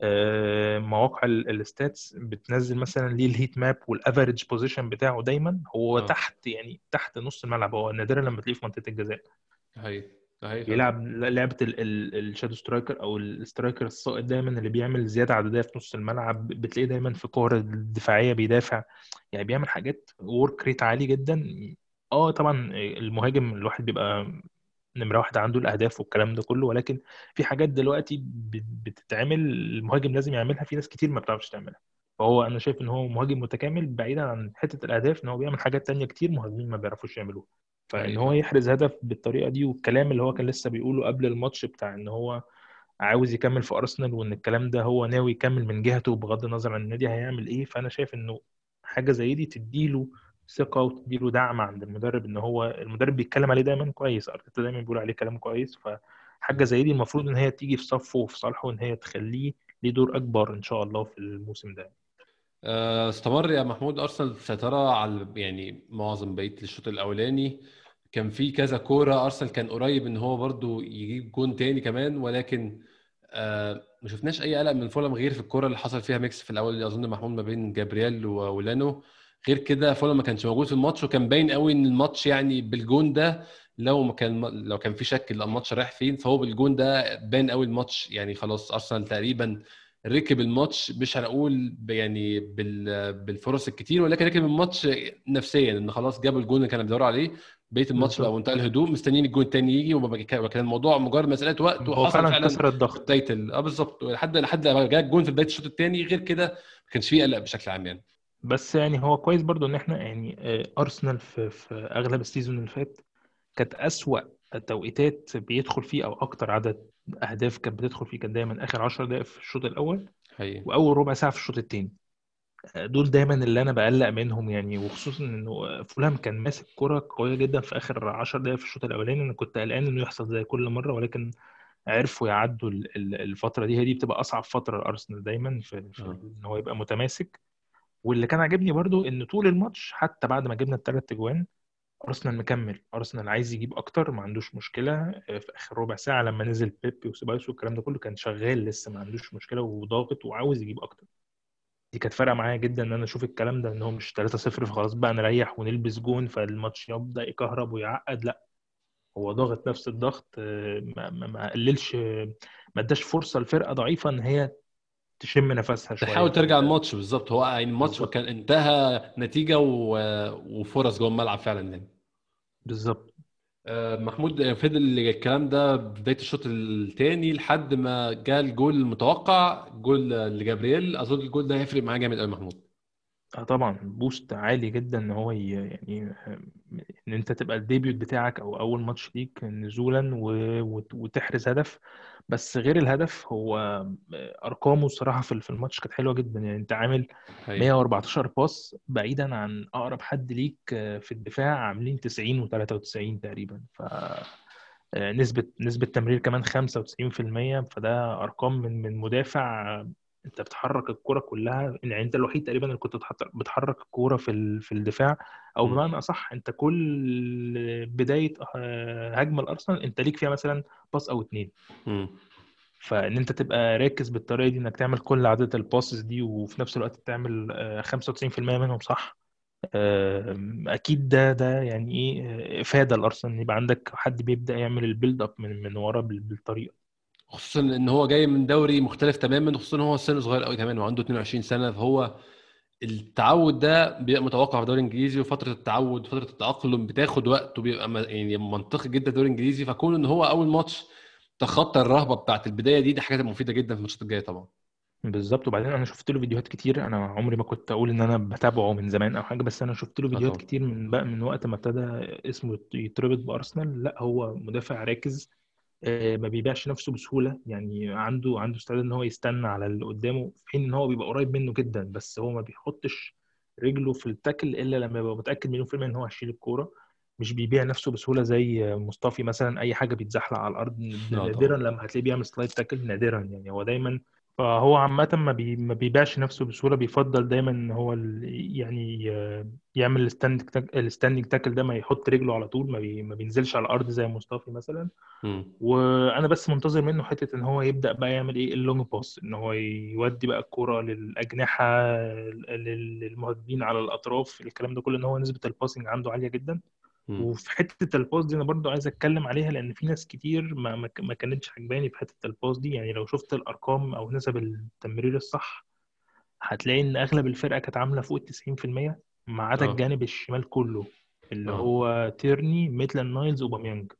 آه، مواقع ال stats بتنزل مثلا ليه ال heat map وال average position بتاعه دايما هو أوه. تحت يعني تحت نص الملعب. هو نادرا لما تلاقيه في منطقة الجزاء. هي بيلعب لعبة ال shadow striker أو ال striker الساند دايما اللي بيعمل زيادة عددية في نص الملعب. بتلاقيه دايما في كور الدفاعية بيدافع. يعني بيعمل حاجات ورك ريت عالي جدا. آه طبعا المهاجم الواحد بيبقى نمرة واحد عنده الأهداف والكلام ده كله ولكن في حاجات دلوقتي بتتعمل المهاجم لازم يعملها في ناس كتير ما بتعرفش تعملها. فهو أنا شايف إن هو مهاجم متكامل بعيدا عن حتة الأهداف إن هو بيعمل حاجات تانية كتير مهاجمين ما بيعرفوش يعملوها. فإن هو يحرز هدف بالطريقة دي والكلام اللي هو كان لسه بيقوله قبل الماتش بتاع إن هو عاوز يكمل في أرسنال وإن الكلام ده هو ناوي يكمل من جهته بغض النظر عن النادي هيعمل إيه فأنا شايف إنه حاجة زي دي تديله ثقة وتديله دعم عند المدرب إن هو المدرب بيتكلم عليه دايما كويس أرتيتا دايما بيقول عليه كلام كويس فحاجة زي دي المفروض إن هي تيجي في صفه وفي صالحه وان هي تخليه ليه دور أكبر إن شاء الله في الموسم ده. آه، استمر يا محمود. أرسنال سيطرة على يعني معظم بقية الشوط الأولاني. كان في كذا كورة أرسنال كان قريب إن هو برده يجيب جون تاني كمان ولكن آه ما شفناش أي قلق من فولهام غير في الكورة اللي حصل فيها mix في الأول أظن محمود ما بين جابرييل ولينو. غير كده فولهام ما كانش موجود في الماتش وكان باين قوي إن الماتش يعني بالجون ده لو ما كان لو كان في شك الماتش رايح فين فهو بالجون ده باين قوي الماتش. يعني خلاص أرسنال تقريبا ركب الماتش مش هنقول يعني بالفرص الكتير ولكن ركب الماتش نفسيا إن خلاص جابوا الجون اللي كانوا بيدوروا عليه. بقيه الماتش بقى منتهى الهدوء مستنيين الجون الثاني يجي وكان الموضوع مجرد مسألة وقت وحصل فعلا كسر الضغط. بدايه آه بالظبط. لحد لحد جاء الجون في بداية الشوط الثاني غير كده ما كانش فيه قلق بشكل عام يعني. بس يعني هو كويس برضو إن إحنا يعني آه، ارسنال في, في أغلب ال season اللي فات كانت أسوأ توقيتات بيدخل فيه أو أكتر عدد أهداف كانت بتدخل فيه كان دايما آخر 10 دقائق في الشوط الأول حقيقي. وأول ربع ساعة في الشوط الثاني آه، دول دايما اللي أنا بقلق منهم يعني وخصوصا إنه فولهام كان ماسك كرة قوية جدا في آخر 10 دقائق في الشوط الأولاني أنا كنت قلقان إنه يحصل زي كل مرة ولكن عرفوا يعدوا الفترة دي هي دي بتبقى أصعب فترة لأرسنال دايما في, في آه. إن هو يبقى متماسك واللي كان عاجبني برضو إن طول الماتش حتى بعد ما جبنا الثلاث اجوان أرسنال مكمل. أرسنال عايز يجيب أكتر ما عندوش مشكلة. آه، في آخر ربع ساعة لما نزل بيبي وسيبايوس والكلام ده كله كان شغال لسه ما عندوش مشكلة وضاغط وعاوز يجيب أكتر. دي كانت فارقة معايا جدا إن أنا أشوف الكلام ده إن هو مش 3-0 فخلاص بقى نريح ونلبس جون فالماتش يبدأ يكهرب ويعقد. لأ هو ضاغط نفس الضغط. ما, ما قللش ما اداش فرصة لفرقة ضعيفة إن هي تشم نفسها شوية. تحاول ترجع الماتش بالظبط. هو يعني الماتش كان انتهى نتيجة و... وفرص جوه الملعب فعلا يعني. بالظبط. آه، محمود فضل الكلام ده بداية الشوط الثاني لحد ما جاء الجول المتوقع جول لجابرييل. أظن الجول ده هيفرق معاه جامد قوي محمود. آه طبعا boost عالي جدا إن هو يعني إن أنت تبقى ال debut بتاعك أو أول ماتش ليك نزولا وتحرز هدف. بس غير الهدف هو أرقامه الصراحة في الماتش كانت حلوة جدا. يعني أنت عامل 114 باص بعيدا عن أقرب حد ليك في الدفاع عاملين 90 و93 تقريبا. ف آه، نسبة نسبة تمرير كمان 95% فده أرقام من من مدافع أنت بتحرك الكورة كلها يعني أنت الوحيد تقريبا اللي كنت بتحرك الكورة في في الدفاع أو بمعنى أصح أنت كل بداية آه، هجمة الارسنال أنت ليك فيها مثلا باص أو اتنين. فإن أنت تبقى راكز بالطريقة دي إنك تعمل كل عدد ال passes دي وفي نفس الوقت تعمل 95% آه، منهم صح أكيد ده ده يعني إيه إفادة لارسنال يبقى عندك حد بيبدأ يعمل ال build up من من ورا بالطريقة. خصوصا إن هو جاي من دوري مختلف تماما خصوصا إن هو سنه صغير قوي كمان وعنده 22 سنة فهو التعود ده بيبقى متوقع في الدوري الإنجليزي وفترة التعود فترة التأقلم بتاخد وقت وبيبقى يعني منطقي جدا الدوري الإنجليزي. فكون إن هو أول ماتش تخطى الرهبة بتاعت البداية دي دي حاجات مفيدة جدا في الماتشات الجاية طبعا. بالظبط. وبعدين أنا شفت له فيديوهات كتير أنا عمري ما كنت أقول إن أنا بتابعه من زمان أو حاجة بس أنا شفت له فيديوهات كتير من بقى من وقت ما ابتدى اسمه يتربط بأرسنال. لا هو مدافع راكز ما بيبيعش نفسه بسهولة. يعني عنده عنده استعداد إن هو يستنى على اللي قدامه في حين إن هو بيبقى قريب منه جدا. بس هو ما بيحطش رجله في التاكل إلا لما يبقى متأكد مليون في الميه إن هو هيشيل الكورة. مش بيبيع نفسه بسهولة زي مصطفي مثلا أي حاجة بيتزحلق على الأرض نادرا لما هتلاقيه بيعمل slide tackle نادرا. يعني هو دايما فهو عامة ما, بي ما بيبيعش نفسه بسهولة بيفضل دايما إن هو يعني يعمل ال standing tackle ده ما يحط رجله على طول ما, بي ما بينزلش على الأرض زي مصطفى مثلا م. وأنا بس منتظر منه حتة إن هو يبدأ بقى يعمل إيه ال long pass إن هو يودي بقى الكورة للأجنحة للمهاجمين على الأطراف الكلام ده كله إن هو نسبة ال passing عنده عالية جدا وفي حتة ال pass دي أنا برضو عايز أتكلم عليها لأن في ناس كتير ما, ما كانتش عجباني في حتة ال pass دي. يعني لو شفت الأرقام أو نسب التمرير الصح هتلاقي إن أغلب الفرقة كانت عاملة فوق ال 90% ما عدا آه. الجانب الشمال كله اللي أوه. هو تيرني ميتلاند نايلز أوباميانج.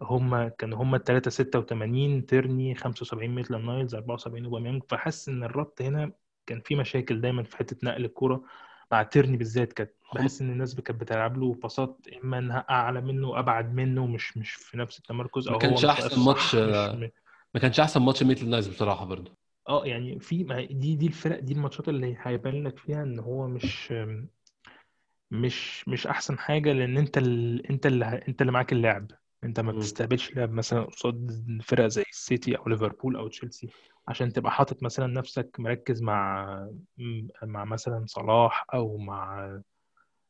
هم كانوا هم الثلاثه 86 تيرني 75 ميتلاند نايلز 74 أوباميانج. فحس إن الربط هنا كان في مشاكل دايما في حتة نقل الكورة. مع تيرني بالذات كانت بحس إن الناس كانت بتلعب له باصات إما إنها أعلى منه وابعد منه مش مش في نفس التمركز أو ما كانش أحسن ماتش ما كانش أحسن ماتش ميتلاند نايلز بصراحة برضه. آه يعني في دي دي الفرق دي الماتشات اللي هيبان لك فيها إن هو مش مش مش أحسن حاجة لأن أنت ال... أنت اللي أنت اللي معاك اللعب. أنت ما بتستقبلش لعب مثلا قصاد فرق زي السيتي أو ليفربول أو تشيلسي. عشان تبقى حاطط مثلا نفسك مركز مع مع مثلا صلاح أو مع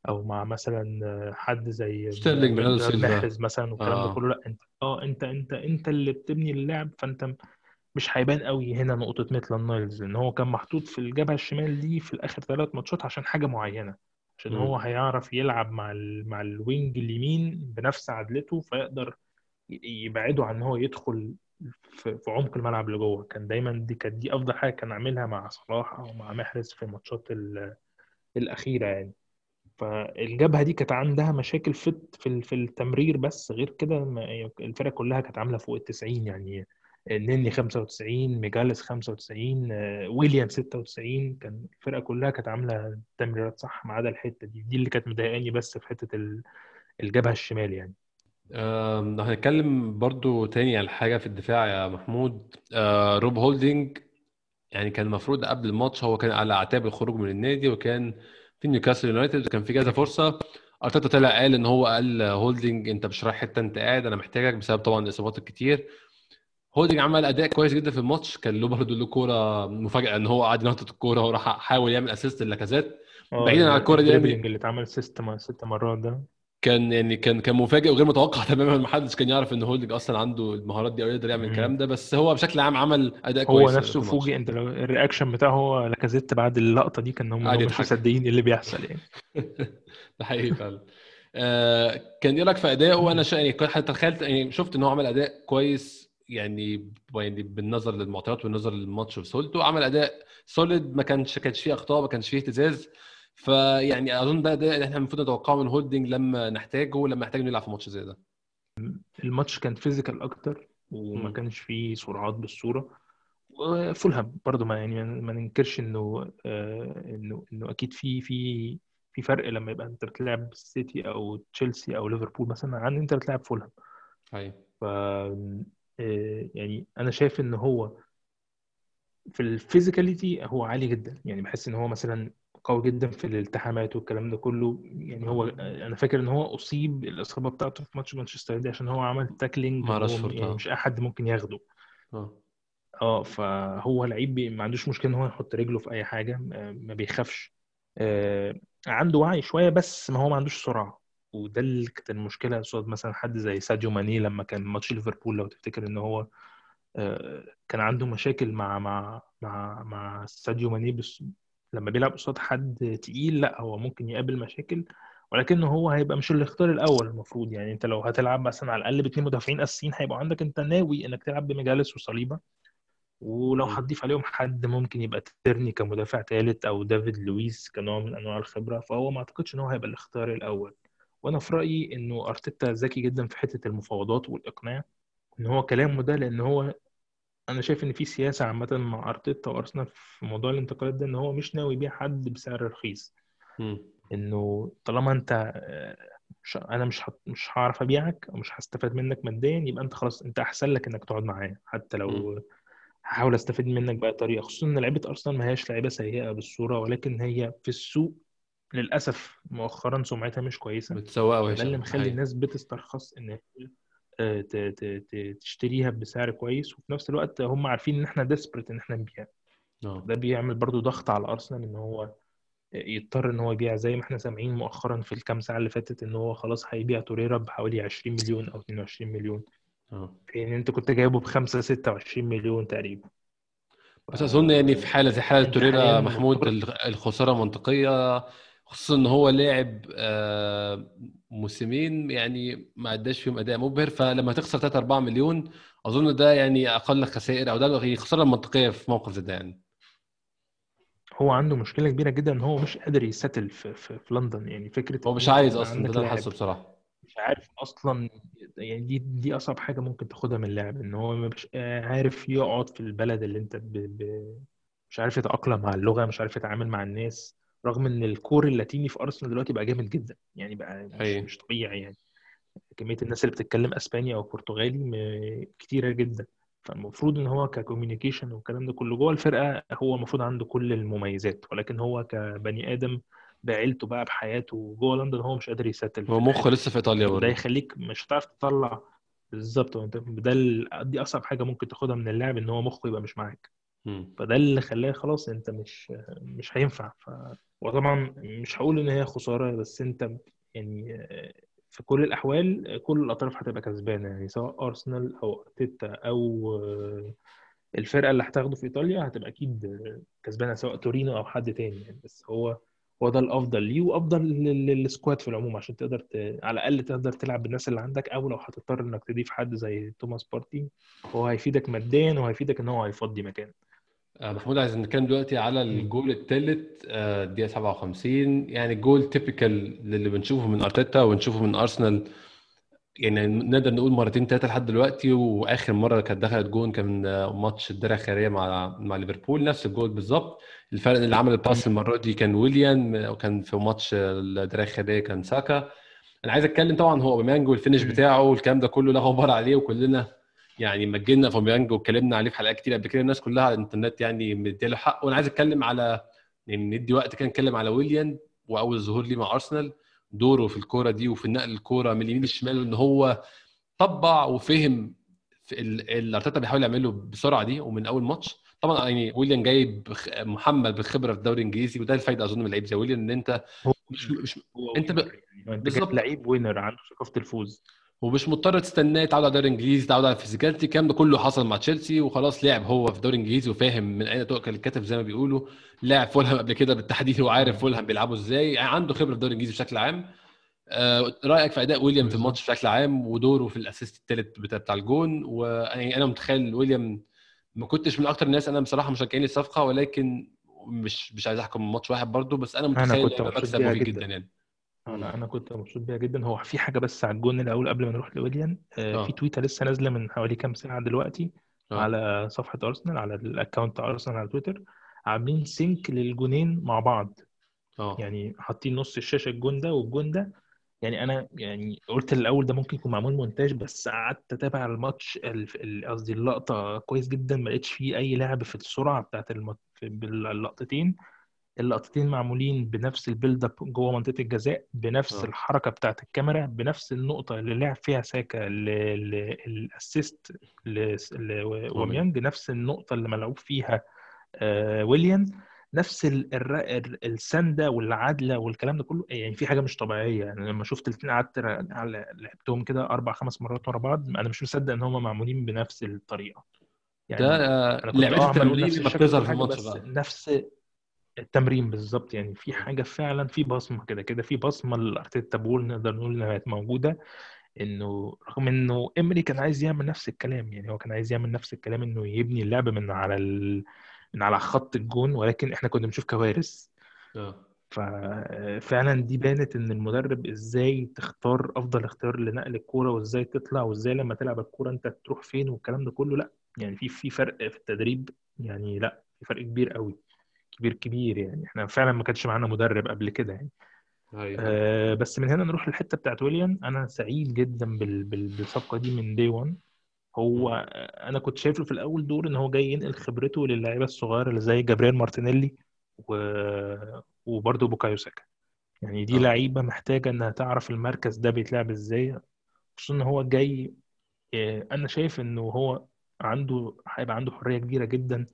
أو مع مثلا حد زي ستيرلينج محرز مثلا والكلام آه. ده كله لا أنت آه أنت أنت أنت اللي بتبني اللعب فأنت مش هيبان قوي هنا نقطة ميتلاند نايلز إن هو كان محطوط في الجبهة الشمال دي في الآخر ثلاث ماتشات عشان حاجة معينة عشان م. هو هيعرف يلعب مع ال... مع ال wing اليمين بنفس عدلته فيقدر يبعده عن إن هو يدخل في, عمق الملعب اللي جوه. كان دايما دي كانت دي أفضل حاجة كان عاملها مع صلاح أو مع محرز في الماتشات الأخيرة يعني. فالجبهة دي كانت عندها مشاكل في في التمرير بس. غير كده الفرقة كلها كانت عاملة فوق ال 90 يعني نني 95 ميجالس 95 ويليام 96 كان الفرقة كلها كانت عاملة تمريرات صح ما عدا الحتة دي. دي اللي كانت مضايقاني بس في حتة الجبهة الشمال يعني. لو هنتكلم برضو تاني على حاجة في الدفاع يا محمود. آه روب هولدنج يعني كان المفروض قبل الماتش هو كان على اعتاب الخروج من النادي وكان في نيوكاسل يونايتد وكان في كذا فرصة. أرتيتا طلع قال إن هو قال هولدنج أنت مش رايح حتة أنت قاعد أنا محتاجك بسبب طبعا الإصابات الكتير. هولدنج عمل أداء كويس جدا في الماتش كان له برضه له كورة مفاجأة إن هو قعد ينطط الكورة وراح حاول يعمل assist للاكازات آه، بعيدا عن الكورة دي يعني اللي اتعمل ست ست مرات ده. كان يعني كان كان مفاجئ وغير متوقع تماما ما حدش كان يعرف إن هولدنج أصلا عنده المهارات دي أو يقدر يعمل الكلام ده بس هو بشكل عام عمل أداء كويس هو نفسه فوجئ أنت لو ال reaction بتاعه هو لاكازيت بعد اللقطة دي كان هم مش مصدقين إيه اللي بيحصل يعني. ده حقيقي فعلا. آه كان إيه رأيك في ادائه أنا شا... يعني حتى تخيلت يعني شفت إن هو عمل أداء كويس يعني يعني بالنظر للمعطيات والنظر للماتش وسهولته عمل أداء solid ما كانش كانش فيه أخطاء ما كانش فيه اهتزاز. فيعني أظن ده ده إحنا المفروض نتوقعه من هولدنج لما نحتاجه لما نحتاج نلعب في ماتش زي ده. الماتش كان physical أكتر وما كانش فيه سرعات بالصورة. وفولهام برضه ما يعني ما ننكرش إنه آه إنه إنه أكيد في في في فرق لما يبقى أنت بتلعب سيتي أو تشيلسي أو ليفربول مثلا عن إنت بتلعب فولهام أيوه. ف آه، يعني أنا شايف ان هو في ال physicality هو عالي جدا. يعني بحس إن هو مثلا قوي جدا في الالتحامات والكلام ده كله. يعني هو أنا فاكر إن هو أصيب الإصابة بتاعته في ماتش مانشستر دي عشان هو عمل tackling يعني آه. مش أي حد ممكن ياخده. آه. آه فهو لعيب ما عندوش مشكلة إن هو يحط رجله في أي حاجة آه، ما بيخافش. آه، عنده وعي شوية بس ما هو ما عندوش سرعة. وده اللي كانت المشكلة قصاد مثلا حد زي ساديو ماني لما كان ماتش ليفربول. لو تفتكر إن هو آه، كان عنده مشاكل مع مع مع مع ساديو ماني بس لما بيلعب قصاد حد تقيل لأ هو ممكن يقابل مشاكل ولكنه هو هيبقى مش الاختيار الأول المفروض. يعني أنت لو هتلعب مثلا على الأقل باثنين مدافعين أساسيين هيبقى عندك أنت ناوي إنك تلعب بمجالس وصليبة. ولو. هتضيف عليهم حد ممكن يبقى تيرني كمدافع ثالث أو دافيد لويس كنوع من أنواع الخبرة. فهو ما أعتقدش إن هو هيبقى الاختيار الأول. وأنا في رأيي إنه أرتيتا ذكي جدا في حتة المفاوضات والإقناع إن هو كلامه ده لأن هو أنا شايف إن في سياسة عامة مع أرتيتا وأرسنال في موضوع الانتقالات ده إن هو مش ناوي يبيع حد بسعر رخيص. إنه طالما أنت آه، مش أنا مش هت- مش هعرف أبيعك أو مش هستفاد منك ماديا يبقى أنت خلاص أنت أحسن لك إنك تقعد معايا حتى. لو هحاول أستفيد منك بأي طريقة خصوصا إن لعيبة أرسنال ما هياش لعيبة سيئة بالصورة ولكن هي في السوق للأسف مؤخرا سمعتها مش كويسة فده وحشة اللي أوي. مخلي. الناس بتسترخص إن تشتريها بسعر كويس وفي نفس الوقت هم عارفين إن إحنا ديسبرت إن إحنا نبيع. آه. ده بيعمل برضو ضغط على أرسنال إن هو يضطر إن هو يبيع. زي ما إحنا سامعين مؤخرا في الكام ساعة اللي فاتت إن هو خلاص هيبيع توريرا بحوالي 20 مليون أو 22 مليون. آه. ان أنت كنت جايبه ب 5 26 مليون تقريبا. بس أظن يعني في حالة زي حالة انت توريرا محمود الخسارة منطقية. خصوصا إن هو لاعب آه، موسمين يعني ما أداش فيهم أداء مبهر فلما تخسر 3 4 مليون أظن ده يعني أقل خسائر أو ده الخساره المنطقيه في موقف زي ده يعني. هو عنده مشكلة كبيرة جدا إن هو مش قادر يستل في, في, في لندن يعني. فكرة هو مش عايز أصلا ده حاسه بصراحة. مش عارف أصلا يعني دي دي أصعب حاجة ممكن تاخدها من اللاعب إن هو مش عارف يقعد في البلد اللي أنت ب... ب... مش عارف يتأقلم مع اللغة مش عارف يتعامل مع الناس. رغم إن ال core اللاتيني في أرسنال دلوقتي بقى جامد جدا يعني بقى مش حقيقي مش طبيعي يعني. كمية الناس اللي بتتكلم أسباني أو برتغالي م- كتيرة جدا. فالمفروض إن هو ك communication والكلام ده كله جوه الفرقة هو المفروض عنده كل المميزات ولكن هو كبني آدم بعيلته بقى بحياته جوه لندن هو مش قادر يsettle في هو مخه لسه في إيطاليا برضه. يخليك مش هتعرف تطلع بالظبط. ده دي أصعب حاجة ممكن تاخدها من اللاعب إن هو مخه يبقى مش معاك. فده اللي خلاه خلاص أنت مش مش هينفع. ف... وطبعا مش هقول إن هي خسارة بس أنت يعني في كل الأحوال كل الأطراف هتبقى كسبانة يعني سواء أرسنال أو أرتيتا أو الفرقة اللي هتاخده في إيطاليا هتبقى أكيد كسبانة سواء تورينو أو حد تاني يعني بس هو هو ده الأفضل ليه وأفضل لل- لل squad في العموم عشان تقدر ت... على الأقل تقدر تلعب بالناس اللي عندك أو لو هتضطر إنك تضيف حد زي توماس بارتي هو هيفيدك ماديا وهيفيدك إن هو هيفضي مكان. آه، محمود عايز نتكلم دلوقتي على. الجول الثالث الدقيقة 57 يعني جول typical للي بنشوفه من أرتيتا ونشوفه من أرسنال يعني نقدر نقول مرتين ثلاثة لحد دلوقتي وآخر مرة كانت دخلت جون كان آه، ماتش الدرع الخيرية مع مع ليفربول نفس الجول بالظبط الفرق اللي عمل. ال pass المرة دي كان ويليان وكان في ماتش الدرع الخيرية كان ساكا أنا عايز أتكلم طبعا هو أوباميانج وال finish. بتاعه والكلام ده كله لا غبار عليه وكلنا يعني مجدنا في اوباميانج واتكلمنا عليه في حلقات كتير قبل كده الناس كلها على الإنترنت يعني مديله حق وأنا عايز أتكلم على يعني ندي وقت كده نتكلم على ويليان وأول ظهور ليه مع أرسنال. دوره في الكورة دي وفي النقل الكورة من اليمين للشمال وإن هو طبع وفهم اللي أرتيتا بيحاول يعمله بسرعة دي ومن أول ماتش. طبعا يعني ويليان جاي محمل بالخبره في الدوري الإنجليزي وده الفايدة أظن من لعيب زي ويليان إن أنت مش مش هو أنت ب... يعني بالظبط. لعيب winner عنده ثقافة الفوز. ومش مضطر تستناه يتعود على الدوري الإنجليزي يتعود على ال physicality الكلام ده كله حصل مع تشيلسي وخلاص لعب هو في الدوري الإنجليزي وفاهم من أين تؤكل الكتف زي ما بيقولوا لاعب فولهام قبل كده بالتحديد هو عارف مم. فولهام بيلعبوا إزاي يعني عنده خبرة في الدوري الإنجليزي بشكل عام آه، رأيك في أداء ويليان في. الماتش بشكل عام ودوره في ال assist الثالث بتاع, بتاع الجون وأنا أنا متخيل ويليان ما كنتش من أكتر الناس أنا بصراحة مشجعين الصفقه ولكن مش مش عايز أحكم ماتش واحد برضو بس أنا متخيل كنت مبسوط مكسب بيها مفيد جدا. جدا يعني أنا أنا كنت مبسوط بيها جدا. هو في حاجة بس على الجون الأول قبل ما نروح لويليان آه، آه. في تويتة لسه نازلة من حوالي كام ساعة دلوقتي آه. على صفحة أرسنال على ال account أرسنال على تويتر عاملين sync للجونين مع بعض. آه. يعني حاطين نص الشاشة الجون ده والجون ده. يعني أنا يعني قلت الأول ده ممكن يكون معمول مونتاج بس قعدت أتابع الماتش ال- ال- قصدي اللقطة كويس جدا. ما لقيتش فيه أي لعب في السرعة بتاعت المط... اللقطتين معمولين بنفس ال build up جوه منطقة الجزاء بنفس آه. الحركة بتاعت الكاميرا بنفس النقطة اللي لعب فيها ساكا لل assist لأوباميانج نفس النقطة اللي ملعوب فيها آه، ويليام نفس السندة والعدلة والكلام ده كله. يعني في حاجة مش طبيعية يعني لما شفت الاثنين قعدت لعبتهم كده أربع خمس مرات ورا بعض أنا مش مصدق إن هم معمولين بنفس الطريقة. يعني ده آه، لعبه أقول التمرين الشكل بتظهر في الماتش بقى. نفس التمرين بالظبط يعني في حاجة فعلا في بصمة كده كده في بصمة ل Arteta ball نقدر نقول إنها موجودة إنه رغم إنه إمري كان عايز يعمل نفس الكلام يعني هو كان عايز يعمل نفس الكلام إنه يبني اللعب من على ال... من على خط الجون ولكن إحنا كنا بنشوف كوارث. آه. ففعلا دي بانت إن المدرب إزاي تختار أفضل اختيار لنقل الكورة وإزاي تطلع وإزاي لما تلعب الكورة أنت تروح فين والكلام ده كله لأ يعني في في فرق في التدريب يعني لأ في فرق كبير قوي. كبير كبير يعني. إحنا فعلا ما كانش معانا مدرب قبل كده يعني. أيوه. آه بس من هنا نروح للحتة بتاعت ويليام. أنا سعيد جدا بال بال بالصفقة دي من day one هو أنا كنت شايف له في الأول دور إن هو جاي ينقل خبرته للعيبة الصغيرة اللي زي جابرييل مارتينيلي و... وبرضه بوكايو ساكا. يعني دي آه. لعيبة محتاجة إنها تعرف المركز ده بيتلعب إزاي. خصوصا إن هو جاي آه، أنا شايف إنه هو عنده هيبقى عنده حرية كبيرة جدا.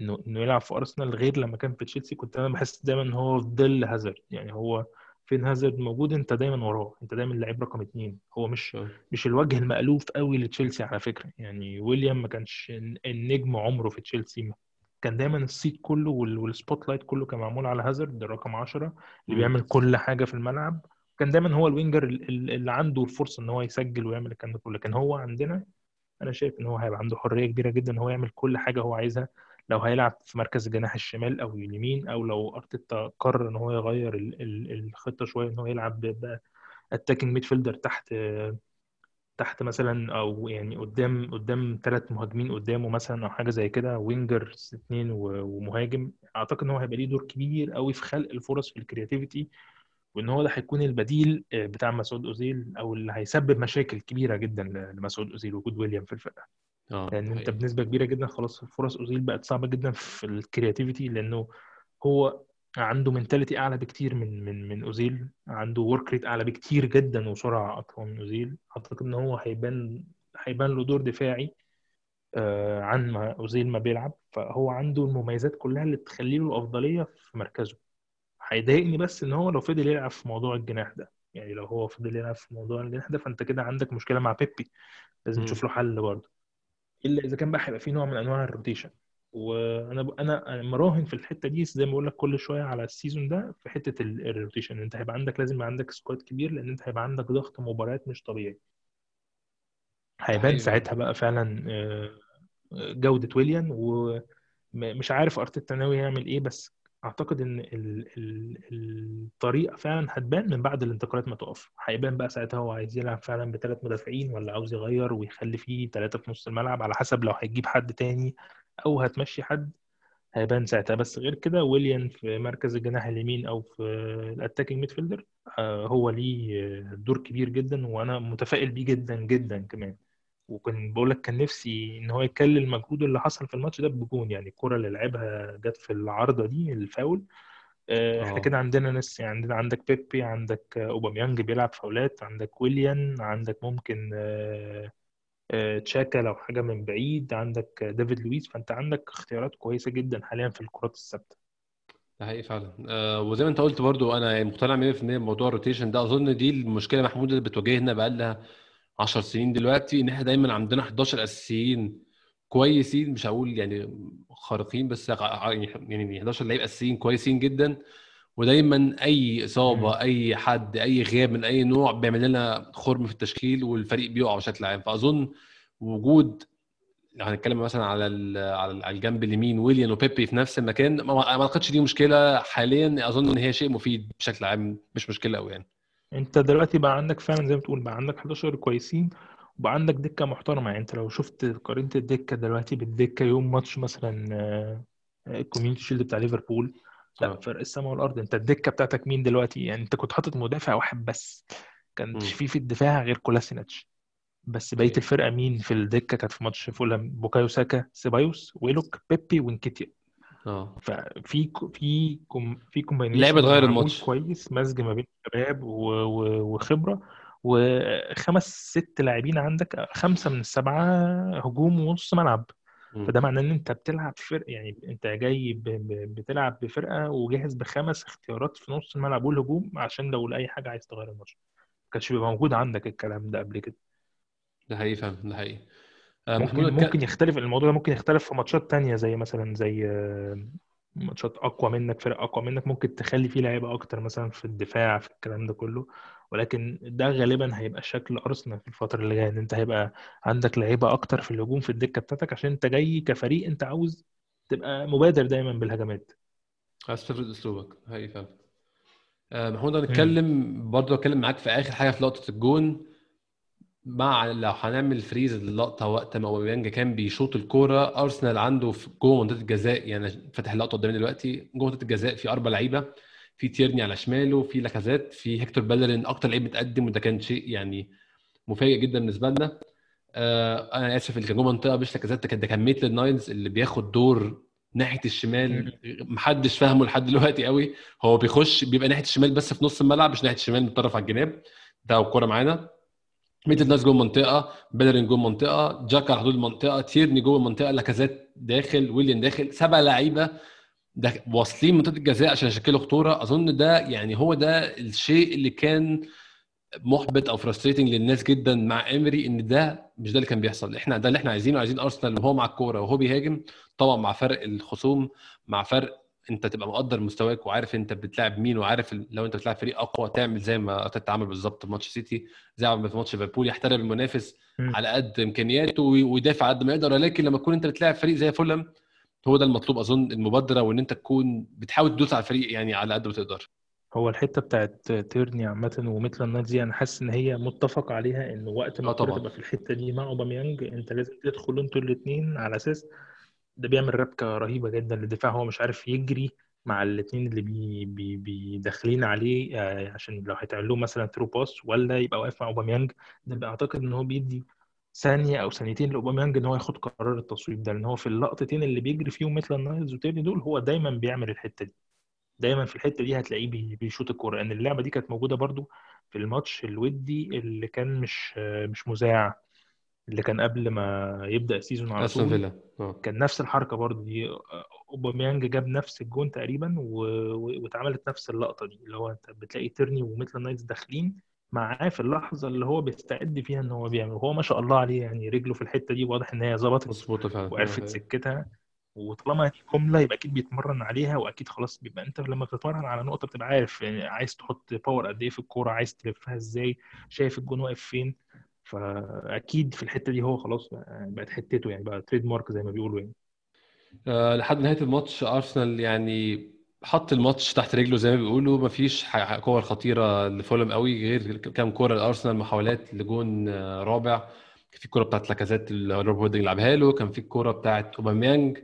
إنه إنه يلعب في أرسنال غير لما كان في تشيلسي كنت أنا بحس دايما إن هو في ظل هازارد. يعني هو فين هازارد موجود أنت دايما وراه. أنت دايما اللعيب رقم اتنين. هو مش. مش الوجه المألوف قوي لتشيلسي على فكرة. يعني ويليام ما كانش الن- النجم عمره في تشيلسي. كان دايما الصيت كله وال- وال spotlight كله كان معمول على هازارد الرقم 10 اللي. بيعمل كل حاجة في الملعب. كان دايما هو ال winger ال- ال- اللي عنده الفرصة إن هو يسجل ويعمل الكلام ده كله. لكن هو عندنا أنا شايف إن هو هيبقى عنده حرية كبيرة جدا إن هو يعمل كل حاجة هو عايزها. لو هيلعب في مركز الجناح الشمال أو اليمين أو لو أرتيتا قرر إن هو يغير ال- ال- الخطة شوية إن هو يلعب attacking midfielder تحت تحت مثلا أو يعني قدام قدام ثلاث مهاجمين قدامه مثلا أو حاجة زي كده winger اثنين ومهاجم أعتقد إن هو هيبقى ليه دور كبير قوي في خلق الفرص في ال creativity وإن هو ده هيكون البديل آه، بتاع مسعود أوزيل أو اللي هيسبب مشاكل كبيرة جدا لمسعود أوزيل وجود ويليام في الفرقة. آه لأن أنت حقيقي. بنسبة كبيرة جدا خلاص فرص أوزيل بقت صعبة جدا في ال creativity لأنه هو عنده mentality أعلى بكتير من من من أوزيل عنده work rate أعلى بكتير جدا وسرعة أقوى من أوزيل. أعتقد إن هو هيبان هيبان له دور دفاعي آه، عن ما أوزيل ما بيلعب. فهو عنده المميزات كلها اللي تخلي له الافضليه في مركزه. هيضايقني بس إن هو لو فضل يلعب في موضوع الجناح ده. يعني لو هو فضل يلعب في موضوع الجناح ده فأنت كده عندك مشكلة مع بيبي. لازم. تشوف له حل برضه. إلا إذا كان بقى هيبقى في نوع من أنواع ال rotation وأنا أنا أنا مراهن في الحتة دي زي ما بقول لك كل شوية على ال season ده في حتة ال- ال rotation أنت هيبقى عندك لازم يبقى عندك squad كبير لأن أنت هيبقى عندك ضغط مباريات مش طبيعي. هيبان حقيقي. ساعتها بقى فعلا آه، جودة ويليام ومش عارف أرتيتا ناوي يعمل إيه بس أعتقد إن ال ال الطريقة فعلا هتبان من بعد الانتقالات ما تقف. هيبان بقى ساعتها هو عايز يلعب فعلا بثلاث مدافعين ولا عاوز يغير ويخلي فيه ثلاثة في نص الملعب على حسب لو هيجيب حد تاني أو هتمشي حد هيبان ساعتها. بس غير كده ويليام في مركز الجناح اليمين أو في ال attacking midfielder هو ليه آه، دور كبير جدا وأنا متفائل بيه جدا جدا كمان. وكنت بقول لك كان نفسي إن هو يكلل المجهود اللي حصل في الماتش ده بجون. يعني الكرة اللي لعبها جت في العارضة دي الفاول. آه، إحنا آه. كده عندنا ناس يعني عندنا عندك بيبي عندك أوباميانج بيلعب فاولات عندك ويليان عندك ممكن آه، آه، تشاكا لو حاجة من بعيد عندك ديفيد لويس. فأنت عندك اختيارات كويسة جدا حاليا في الكرات الثابتة. ده حقيقي فعلا. آه وزي ما أنت قلت برضو أنا يعني مقتنع 100% بموضوع ال rotation ده. أظن دي المشكلة محمود اللي بتواجهنا بقالها 10 سنين دلوقتي إن إحنا دايما عندنا 11 أساسيين كويسين مش هقول يعني خارقين بس يعني 11 لعيب أساسيين كويسين جدا. ودايما أي. إصابة أي حد أي غياب من أي نوع بيعمل لنا خرم في التشكيل والفريق بيقع بشكل عام. فأظن وجود هنتكلم مثلا على على ال- على الجنب اليمين ويليان وبيبي في نفس المكان ما أعتقدش دي مشكلة حاليا. أظن إن هي شيء مفيد بشكل عام مش مشكلة قوي يعني. انت دلوقتي بقى عندك فعلا زي ما بتقول بقى عندك 11 كويسين وبقى عندك دكة محترمة. يعني انت لو شفت قارنت الدكة دلوقتي بالدكة يوم ماتش مثلا ال Community Shield بتاع ليفربول لا آه. فرق السماء والأرض. انت الدكة بتاعتك مين دلوقتي؟ يعني انت كنت حاطط مدافع واحد بس كانش مم. في في الدفاع غير كولاسيناتش بس بقية okay الفرقة مين في الدكة؟ كانت في ماتش فولهام بوكايو ساكا سيبايوس ويلوك بيبي وانكيتيا آه. ففي في كوم في combination اتغير معمول الماتش. كويس مزج ما بين شباب وخبرة وخمس ست لاعبين عندك خمسة من السبعة هجوم ونص ملعب. فده معناه إن أنت بتلعب فرق يعني أنت جاي ب- ب- بتلعب بفرقة وجاهز بخمس اختيارات في نص الملعب والهجوم عشان لو لأي حاجة عايز تغير الماتش. ما كانش بيبقى موجود عندك الكلام ده قبل كده. ده حقيقي فعلا ده حقيقي. ممكن اتك- ممكن يختلف الموضوع ده ممكن يختلف في ماتشات تانية زي مثلا زي آه، ماتشات أقوى منك فرق أقوى منك ممكن تخلي فيه لعيبة أكتر مثلا في الدفاع في الكلام ده كله. ولكن ده غالبا هيبقى شكل أرسنال في الفترة اللي جاية إن أنت هيبقى عندك لعيبة أكتر في الهجوم في الدكة بتاعتك عشان أنت جاي كفريق أنت عاوز تبقى مبادر دايما بالهجمات. عايز تفرض أسلوبك حقيقي فعلا. آه، محمود. هنتكلم برضه أتكلم معاك في آخر حاجة في لقطه الجون. مع لو هنعمل freeze للقطة وقت ما اوباميانج كان بيشوط الكورة ارسنال عنده في جوه منطقة الجزاء يعني فاتح اللقطة قدامي دلوقتي جوه منطقة الجزاء في أربع لعيبة في تيرني على شماله في لاكازيت في هيكتور بيلرين أكتر لعيب متقدم وده كان شيء يعني مفاجئ جدا بالنسبة لنا. آه أنا آسف اللي كان جوه منطقة مش لاكازيت ده كان ده كان ميتلاند نايلز اللي بياخد دور ناحية الشمال. محدش فاهمه لحد دلوقتي قوي. هو بيخش بيبقى ناحية الشمال بس في نص الملعب مش ناحية الشمال متطرف على الجناب. ده الكوره معانا. ميتلاند نايلز جوه المنطقة بيلرين جوه المنطقة جاكا على حدود المنطقة تيرني جوه المنطقة لاكازيت داخل ويليان داخل سبع لعيبة ده واصلين منطقة الجزاء عشان يشكلوا خطورة. أظن ده يعني هو ده الشيء اللي كان محبط أو frustrating للناس جدا مع امري إن ده مش ده اللي كان بيحصل. إحنا ده اللي إحنا عايزينه عايزين أرسنال وهو مع الكورة وهو بيهاجم طبعا مع فرق الخصوم مع فرق انت تبقى مقدر مستواك وعارف انت بتلعب مين وعارف لو انت بتلعب فريق اقوى تعمل زي ما ارتيتا عمل بالظبط في ماتش سيتي زي ما في ماتش ليفربول يحترم المنافس. على قد امكانياته وي- ويدافع على قد ما يقدر ولكن لما تكون انت بتلاعب فريق زي فولهام هو ده المطلوب اظن المبادرة وان انت تكون بتحاول تدوس على الفريق يعني على قد ما تقدر هو الحتة بتاعت تيرني عامة وميتلاند نايلز دي أنا حاسس إن هي متفق عليها إن وقت ما طبعا تبقى في الحتة دي مع أوباميانج أنت لازم تدخلوا أنتوا الاثنين على أساس ده بيعمل ربكة رهيبة جدا للدفاع هو مش عارف يجري مع الاثنين اللي بي بي بي داخلين عليه آه، عشان لو هيتعمل مثلا through pass ولا يبقى واقف مع اوباميانج ده أعتقد إن هو بيدي ثانية أو ثانيتين لأوباميانج إن هو ياخد قرار التصويب ده لأن هو في اللقطتين اللي بيجري فيهم ميتلاند نايلز وتيرني دول هو دايما بيعمل الحتة دي. دايما في الحتة دي هتلاقيه بي- بيشوط الكورة. لأن اللعبة دي كانت موجودة برضو في الماتش الودي اللي كان مش مش مذاع. اللي كان قبل ما يبدأ ال season على طول. فيلا آه. كان نفس الحركة برضو دي. اوباميانج جاب نفس الجون تقريبا و... واتعملت نفس اللقطة دي. اللي هو أنت بتلاقي تيرني وميتلاند نايلز داخلين معاه في اللحظة اللي هو بيستعد فيها إن هو بيعمل. وهو ما شاء الله عليه يعني رجله في الحتة دي واضح إن هي ظبطت مظبوطة فعلا. وعرفت حقيقي. سكتها. وطالما دي جملة يبقى أكيد بيتمرن عليها وأكيد خلاص بيبقى أنت لما بتتمرن على نقطة بتبقى عارف يعني عايز تحط power قد إيه في الكورة عايز تلفها إزاي شايف الجون واقف فين. فأكيد في الحتة دي هو خلاص بقت حتته يعني بقى trademark زي ما بيقولوا يعني. آه، لحد نهاية الماتش ارسنال يعني حط الماتش تحت رجله زي ما بيقولوا مفيش كور خطيرة لفولهام قوي غير كام كوره لأرسنال محاولات لجون آه، رابع. كان في الكوره بتاعت لاكازيت اللي روب هولدنج لعبها له كان في الكوره بتاعت اوباميانج.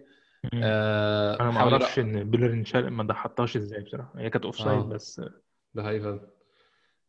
آه، أنا ما أعرفش إن بيلرين ما حطهاش إزاي بصراحة. هي كانت offside آه. بس. ده حقيقي.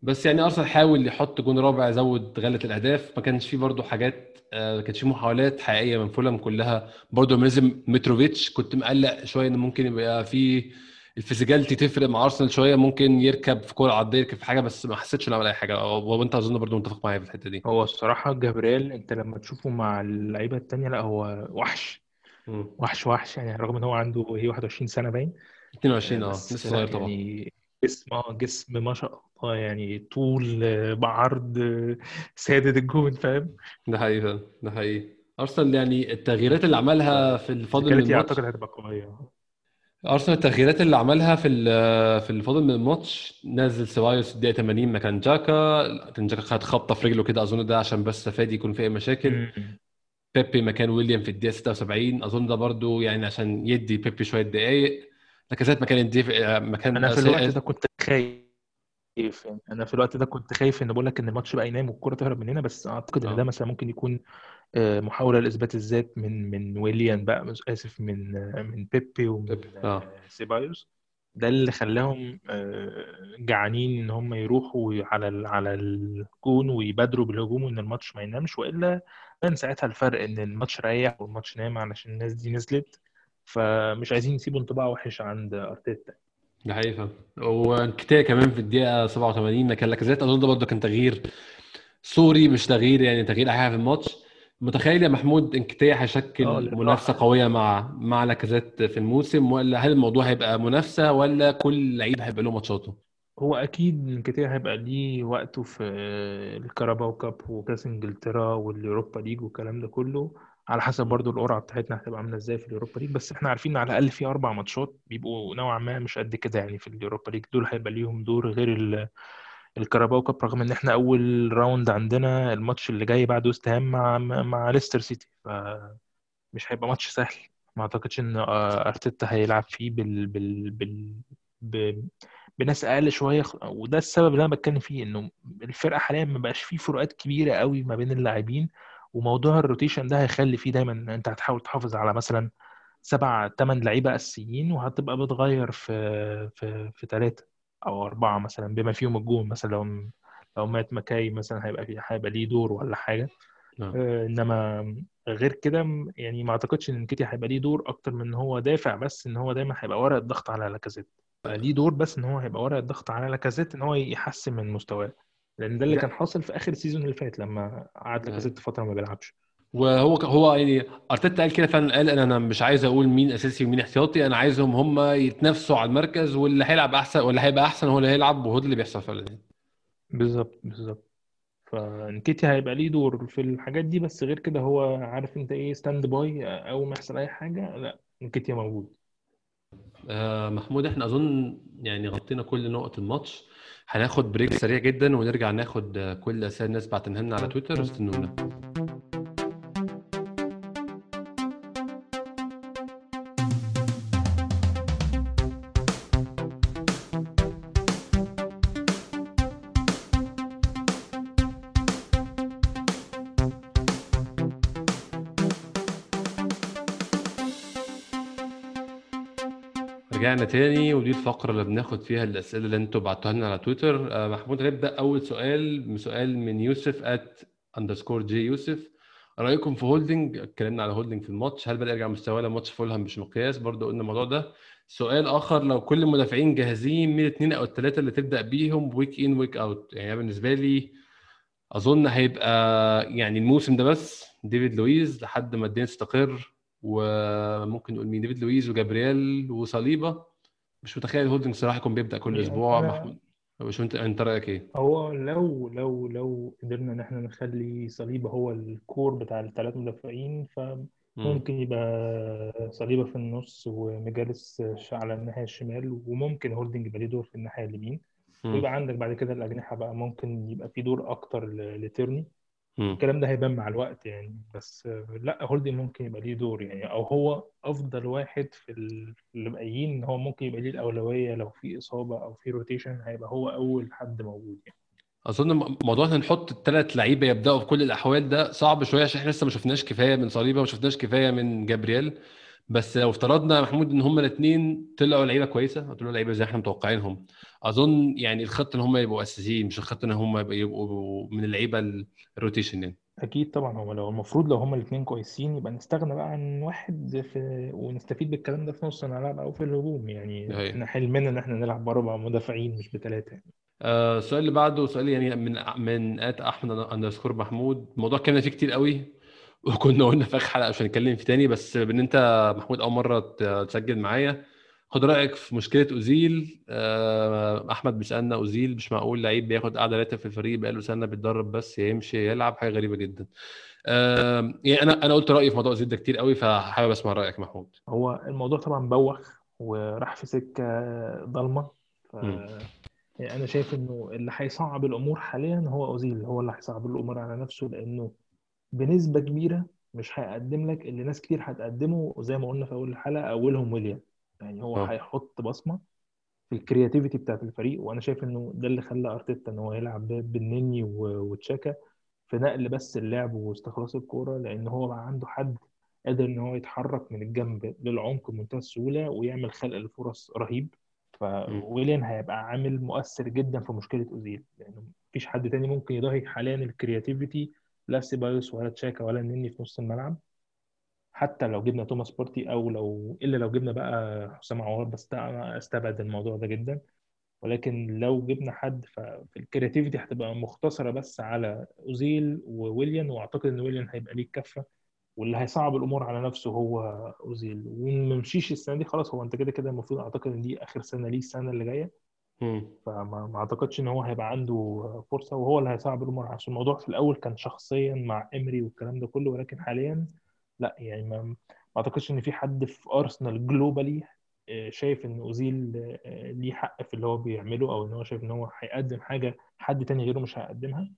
بس يعني أرسنال حاول يحط جون رابع يزود غلة الأهداف. ما كانش فيه برضو حاجات آه، ما كانش فيه محاولات حقيقية من فولهام كلها. برضو لازم متروفيتش كنت مقلق شوية إن ممكن يبقى في ال physicality تفرق مع أرسنال شوية. ممكن يركب في كورة عرضيه يركب في حاجة بس ما حسيتش انه عمل أي حاجة. وأنت أظن برضو متفق معايا في الحتة دي. هو الصراحة جابرييل أنت لما تشوفه مع اللعيبة التانية لأ هو وحش. مم. وحش وحش. يعني رغم إن هو عنده هي 21 سنة باين. 22 آه بس لسه صغير طبعا. يعني جسم آه جسم ما شاء الله يعني طول آه، بعرض آه، سادد الجون فاهم ده حقيقي. ده حقيقي أرسنال يعني التغييرات اللي عملها في الفاضل من الماتش أعتقد هتبقى قوية أرسنال التغييرات اللي عملها في في الفاضل من الماتش نزل سيبايوس الدقيقة 80 مكان جاكا كان جاكا خد خبطة في رجله كده أظن ده عشان بس فادي يكون في أي مشاكل. بيبي مكان ويليام في الدقيقة 76 أظن ده برضو يعني عشان يدي بيبي شوية دقائق لاكازيت مكان الديف مكان أنا في الوقت آه، ده كنت خايف يعني أنا في الوقت ده كنت خايف إن بقول لك إن الماتش بقى ينام والكرة تهرب مننا بس أعتقد إن ده آه مثلا ممكن يكون آه، محاولة لإثبات الذات من من ويليان بقى آسف من آه، من بيبي ومن آه، سيبايوس. ده اللي خلاهم آه، جعانين إن هم يروحوا على على الجون ويبادروا بالهجوم وإن الماتش ما ينامش وإلا كان ساعتها الفرق إن الماتش ريح والماتش نام علشان الناس دي نزلت. فمش عايزين يسيبوا انطباع وحش عند أرتيتا. ده حقيقي فعلا. وانكتيا كمان في الدقيقة 87 مكان لاكازيت. اظن ده برضو كان تغيير sorry مش تغيير يعني تغيير حاجة في الماتش. متخيل يا محمود انكتيا آه هيشكل منافسة للراحة قوية مع مع لاكازيت في الموسم ولا هل الموضوع هيبقى منافسة ولا كل لعيب هيبقى له ماتشاته؟ هو أكيد كتير هيبقى ليه وقته في الكاراباو كاب وكأس إنجلترا واليوروبا ليج والكلام ده كله. على حسب برضو القرعة بتاعتنا هتبقى عاملة إزاي في اليوروبا ليج. بس إحنا عارفين على الأقل في أربع ماتشات بيبقوا نوعا ما مش قد كده يعني في اليوروبا ليج. دول هيبقى ليهم دور غير ال- الكاراباو كاب رغم إن إحنا أول round عندنا الماتش اللي جاي بعد وست هام مع مع ليستر سيتي. فمش هيبقى ماتش سهل. ما أعتقدش إن آه، أرتيتا هيلعب فيه بال بال بال ب- بناس أقل شوية. وده السبب اللي أنا بتكلم فيه إنه الفرقة حاليا ما بقاش فيه فروقات كبيرة قوي ما بين اللاعبين. وموضوع ال rotation ده هيخلي فيه دايما إن أنت هتحاول تحافظ على مثلا سبع ثمان لعيبة أساسيين وهتبقى بتغير في في في ثلاثة أو أربعة مثلا بما فيهم الجون مثلا لو لو مات مكاي مثلا هيبقى في هيبقى ليه دور ولا حاجة. نعم. آه، إنما غير كده يعني ما أعتقدش إن إنكيتيا هيبقى ليه دور أكتر من إن هو دافع بس إن هو دايما هيبقى ورقه ضغط على لاكازيت. ليه دور بس إن هو هيبقى ورقه ضغط على لاكازيت إن هو يحسن من مستواه. لأن ده اللي كان حاصل في آخر ال season اللي فات لما قعد. لاكازيت فترة ما بيلعبش. وهو هو يعني أرتيتا قال كده فعلا قال أنا مش عايز أقول مين أساسي ومين احتياطي أنا عايزهم هم يتنافسوا على المركز واللي هيلعب أحسن واللي هيبقى أحسن هو اللي هيلعب وهو اللي بيحصل فعلا يعني. بالظبط بالظبط. فانكيتيا هيبقى ليه دور في الحاجات دي بس غير كده هو عارف أنت إيه standby أول ما يحصل أي حاجة لا انكيتيا موجود. آه محمود إحنا أظن يعني غطينا كل نقط الماتش. هناخد break سريع جدا ونرجع ناخد كل أسئلة الناس بعتنها لنا على تويتر استنونا. رجعنا تاني ودي الفقرة اللي بناخد فيها الأسئلة اللي أنتوا بعتوها لنا على تويتر. آه، محمود هنبدأ أول سؤال سؤال من يوسف at underscore G يوسف. رأيكم في هولدنج اتكلمنا على هولدنج في الماتش. هل بدأ يرجع مستواه ماتش فولهام؟ مش مقياس. برضه قلنا الموضوع ده. سؤال آخر لو كل المدافعين جاهزين مين الاثنين أو الثلاثة اللي تبدأ بيهم؟ week in week out يعني أنا بالنسبة لي أظن هيبقى يعني الموسم ده بس. ديفيد لويز لحد ما الدنيا تستقر. وممكن نقول مين ديفيد لويز وجابرييل وصليبة مش متخيل هولدنج صراحة يكون بيبدأ كل يعني أسبوع محمود مش أنت أنت رأيك إيه؟ هو لو لو لو قدرنا إن إحنا نخلي صليبة هو ال core بتاع الثلاث مدافعين مم. فممكن يبقى صليبة في النص وماجاليس على الناحية الشمال وممكن هولدنج يبقى ليه دور في الناحية اليمين. ويبقى عندك بعد كده الأجنحة بقى ممكن يبقى في دور أكتر لتيرني. الكلام ده هيبان مع الوقت يعني. بس لا هولدنج ممكن يبقى ليه دور يعني. أو هو أفضل واحد في ال- اللي باقيين إن هو ممكن يبقى ليه الأولوية لو في إصابة أو في rotation هيبقى هو أول حد موجود يعني. أظن موضوع إن نحط الثلاث لعيبة يبدأوا في كل الأحوال ده صعب شوية عشان إحنا لسه ما شفناش كفاية من صليبة ما شفناش كفاية من جابرييل. بس لو افترضنا محمود إن هما الاثنين طلعوا لعيبة كويسة طلعوا لعيبة زي إحنا متوقعينهم أظن يعني الخط إن هم يبقوا أساسيين مش الخط إن هم يبقوا- من اللعيبة ال- ال rotation يعني. أكيد طبعا هو لو المفروض لو هما الاثنين كويسين يبقى نستغنى بقى عن واحد في ونستفيد بالكلام ده في نص الملعب أو في الهجوم يعني. هي. إحنا حلمنا إن إحنا نلعب بأربع مدافعين مش بثلاثه يعني. آه، السؤال اللي بعده سؤال يعني من من at احمد underscore محمود الموضوع اتكلمنا فيه كتير قوي. وكنا قلنا في اخر حلقة مش هنتكلم فيه تاني بس بإن أنت محمود أول مرة تسجل معايا خد رأيك في مشكلة أوزيل. آه، أحمد بيسألنا أوزيل مش معقول لعيب بياخد أعلى راتب في الفريق بقاله سنة بيتدرب بس مش بيلعب؟ حاجة غريبة جدا. آه، يعني أنا أنا قلت رأيي في موضوع أوزيل ده كتير قوي فحابب أسمع رأيك يا محمود. هو الموضوع طبعا بوخ وراح في سكة ضلمة. ف يعني أنا شايف إنه اللي هيصعب الأمور حاليا هو أوزيل هو اللي هيصعب الأمور على نفسه لأنه بنسبة كبيرة مش هيقدم لك اللي ناس كتير هتقدمه زي ما قلنا في أول الحلقة أولهم ويليام. يعني هو آه. هيحط بصمة في الكرياتيفيتي بتاعت الفريق وأنا شايف إنه ده اللي خلى أرتيتا إن هو يلعب بالنني وتشاكا في نقل بس اللعب واستخلاص الكورة لأن هو بقى عنده حد قادر إن هو يتحرك من الجنب للعمق بمنتهى السهولة ويعمل خلق الفرص رهيب. مم. فويليان هيبقى عامل مؤثر جدا في مشكلة أوزيل لأنه مفيش حد تاني ممكن يضاهي حاليا ال creativity لا سيبايوس ولا تشاكا ولا النني في نص الملعب. حتى لو جبنا توماس بارتي أو لو إلا لو جبنا بقى حسام عوار بس أنا استبعد الموضوع ده جدا. ولكن لو جبنا حد ففي ال creativity هتبقى مختصرة بس على أوزيل وويليان وأعتقد إن ويليان هيبقى ليه الكفه واللي هيصعب الأمور على نفسه هو أوزيل. وما السنة دي خلاص هو أنت كده كده المفروض أعتقد إن دي آخر سنة ليه السنة اللي جاية. فما ما اعتقدش ان هو هيبقى عنده فرصة وهو اللي هيصعب الأمور. عشان الموضوع في الأول كان شخصيا مع امري والكلام ده كله ولكن حاليا لا يعني ما ما اعتقدش ان في حد في ارسنال globally آه، شايف إن أوزيل آه، ليه حق في اللي هو بيعمله أو إن هو شايف إن هو هيقدم حاجة حد تاني غيره مش هيقدمها.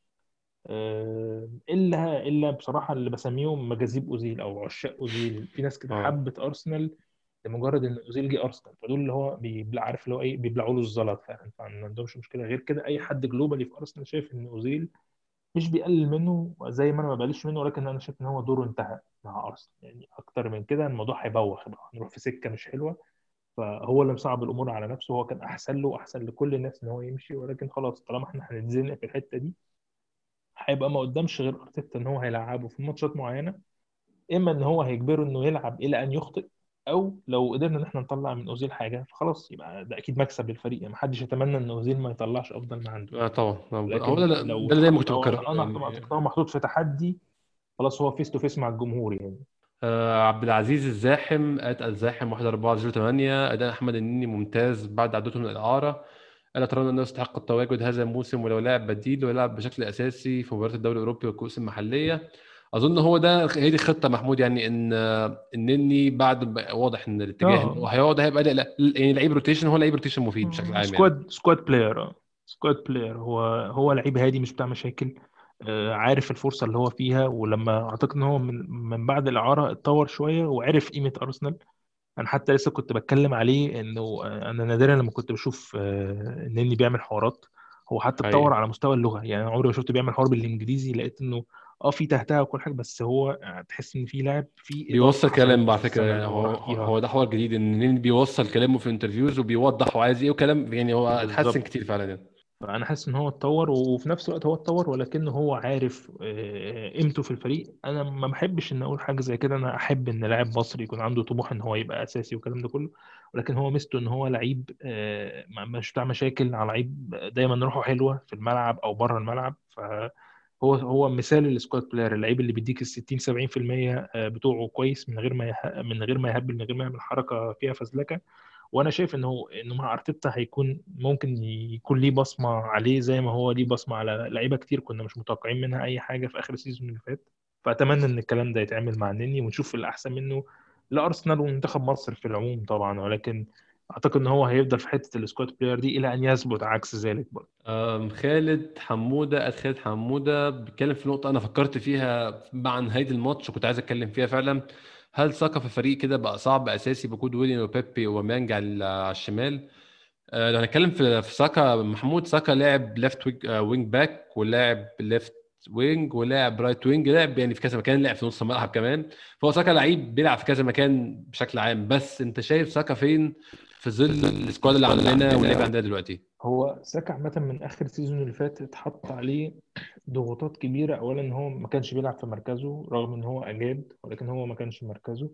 آه، إلا إلا بصراحة اللي بسميهم مجاذيب أوزيل أو عشاق أوزيل. في ناس كده حبت ارسنال لمجرد إن أوزيل جه أرسنال فدول اللي هو بيبلع عارف اللي هو إيه؟ بيبلعوا له الزلط فعلا فما عندهمش مشكلة. غير كده أي حد جلوبالي في أرسنال شايف إن أوزيل مش بيقلل منه زي ما أنا ما بقللش منه ولكن أنا شايف إن هو دوره انتهى مع أرسنال. يعني أكتر من كده الموضوع هيبوخ بقى هنروح في سكة مش حلوة. فهو اللي مصعب الأمور على نفسه هو كان أحسن له وأحسن لكل الناس إن هو يمشي ولكن خلاص طالما إحنا هنتزنق في الحتة دي هيبقى ما قدامش غير أرتيتا إن هو هيلعبه في ماتشات معينة إما إن هو هيجبره إنه يلعب إلى أن يخطئ أو لو قدرنا إن إحنا نطلع من أوزيل حاجة فخلاص يبقى ده أكيد مكسب للفريق يعني محدش يتمنى إن أوزيل ما يطلعش أفضل ما عنده. آه طبعا. هو ده ده لو اللي دايما كنت أو بكرره أنا يعني. محطوط في تحدي خلاص هو face to face مع الجمهور يعني. آه عبد العزيز الزاحم at الزاحم 1 4 0 8 أداء أحمد النني ممتاز بعد عودته من الإعارة. ألا ترون أنه يستحق التواجد هذا الموسم ولو لعب بديل ويلعب بشكل أساسي في مباريات الدوري الأوروبي والكؤوس المحلية. أظن هو ده هي دي الخطه محمود يعني إن آه، النني بعد واضح إن الاتجاه هو آه هيقعد هيبقى لا يعني لعيب rotation هو لعيب rotation مفيد بشكل عام يعني. squad squad player آه. squad player هو هو لعيب هادي مش بتاع مشاكل آه، عارف الفرصة اللي هو فيها ولما أعتقد إن هو من من بعد الإعارة اتطور شوية وعرف قيمة أرسنال. أنا حتى لسه كنت بتكلم عليه إنه آه، أنا نادرا لما كنت بشوف آه، النني بيعمل حوارات. هو حتى اتطور على مستوى اللغة يعني عمري ما شفته بيعمل حوار بالإنجليزي لقيت إنه آه في تهتها وكل حاجة بس هو آه، تحس إن في لاعب في بيوصل كلام على فكره يعني هو هو ده حوار جديد إن النني بيوصل كلامه في انترفيوز وبيوضح هو عايز إيه وكلام يعني هو اتحسن كتير فعلا يعني. فأنا حاسس إن هو اتطور وفي نفس الوقت هو اتطور ولكنه هو عارف آه، قيمته في الفريق. أنا ما بحبش إن أقول حاجة زي كده أنا أحب إن لاعب مصري يكون عنده طموح إن هو يبقى أساسي والكلام ده كله ولكن هو ميزته إن هو لعيب آه، مش بتاع مشاكل على لعيب دايما روحه حلوة في الملعب أو بره الملعب فهو هو مثال ال squad player اللعيب اللي بيديك ال 60 70% بتوعه كويس من غير ما يح- من غير ما يهبل من غير ما يعمل حركة فيها فزلكة. وأنا شايف إنه إنه مع أرتيتا هيكون ممكن يكون ليه بصمة عليه زي ما هو ليه بصمة على لعيبة كتير كنا مش متوقعين منها أي حاجة في آخر ال season اللي فات. فأتمنى إن الكلام ده يتعمل مع النني ونشوف الاحسن منه لأرسنال ومنتخب مصر في العموم طبعا ولكن أعتقد إن هو هيفضل في حتة ال squad player دي إلى أن يثبت عكس ذلك برضه. خالد حمودة قال خالد حمودة بيتكلم في نقطة أنا فكرت فيها مع نهاية الماتش وكنت عايز أتكلم فيها فعلا. هل ساكا في فريق كده بقى صعب أساسي بوجود ويليان وبيبي وأوباميانج على الشمال؟ أه، لو هنتكلم في ساكا محمود ساكا لاعب left wing back ولاعب left wing ولاعب right wing لاعب يعني في كذا مكان لاعب في نص الملعب كمان. فهو ساكا لعيب بيلعب في كذا مكان بشكل عام. بس أنت شايف ساكا فين في ظل ال squad اللي عندنا واللعيبه عندنا دلوقتي. هو ساكا عامة من آخر ال season اللي فات اتحط عليه ضغوطات كبيرة. أولا إن هو ما كانش بيلعب في مركزه رغم إن هو أجاد ولكن هو ما كانش في مركزه.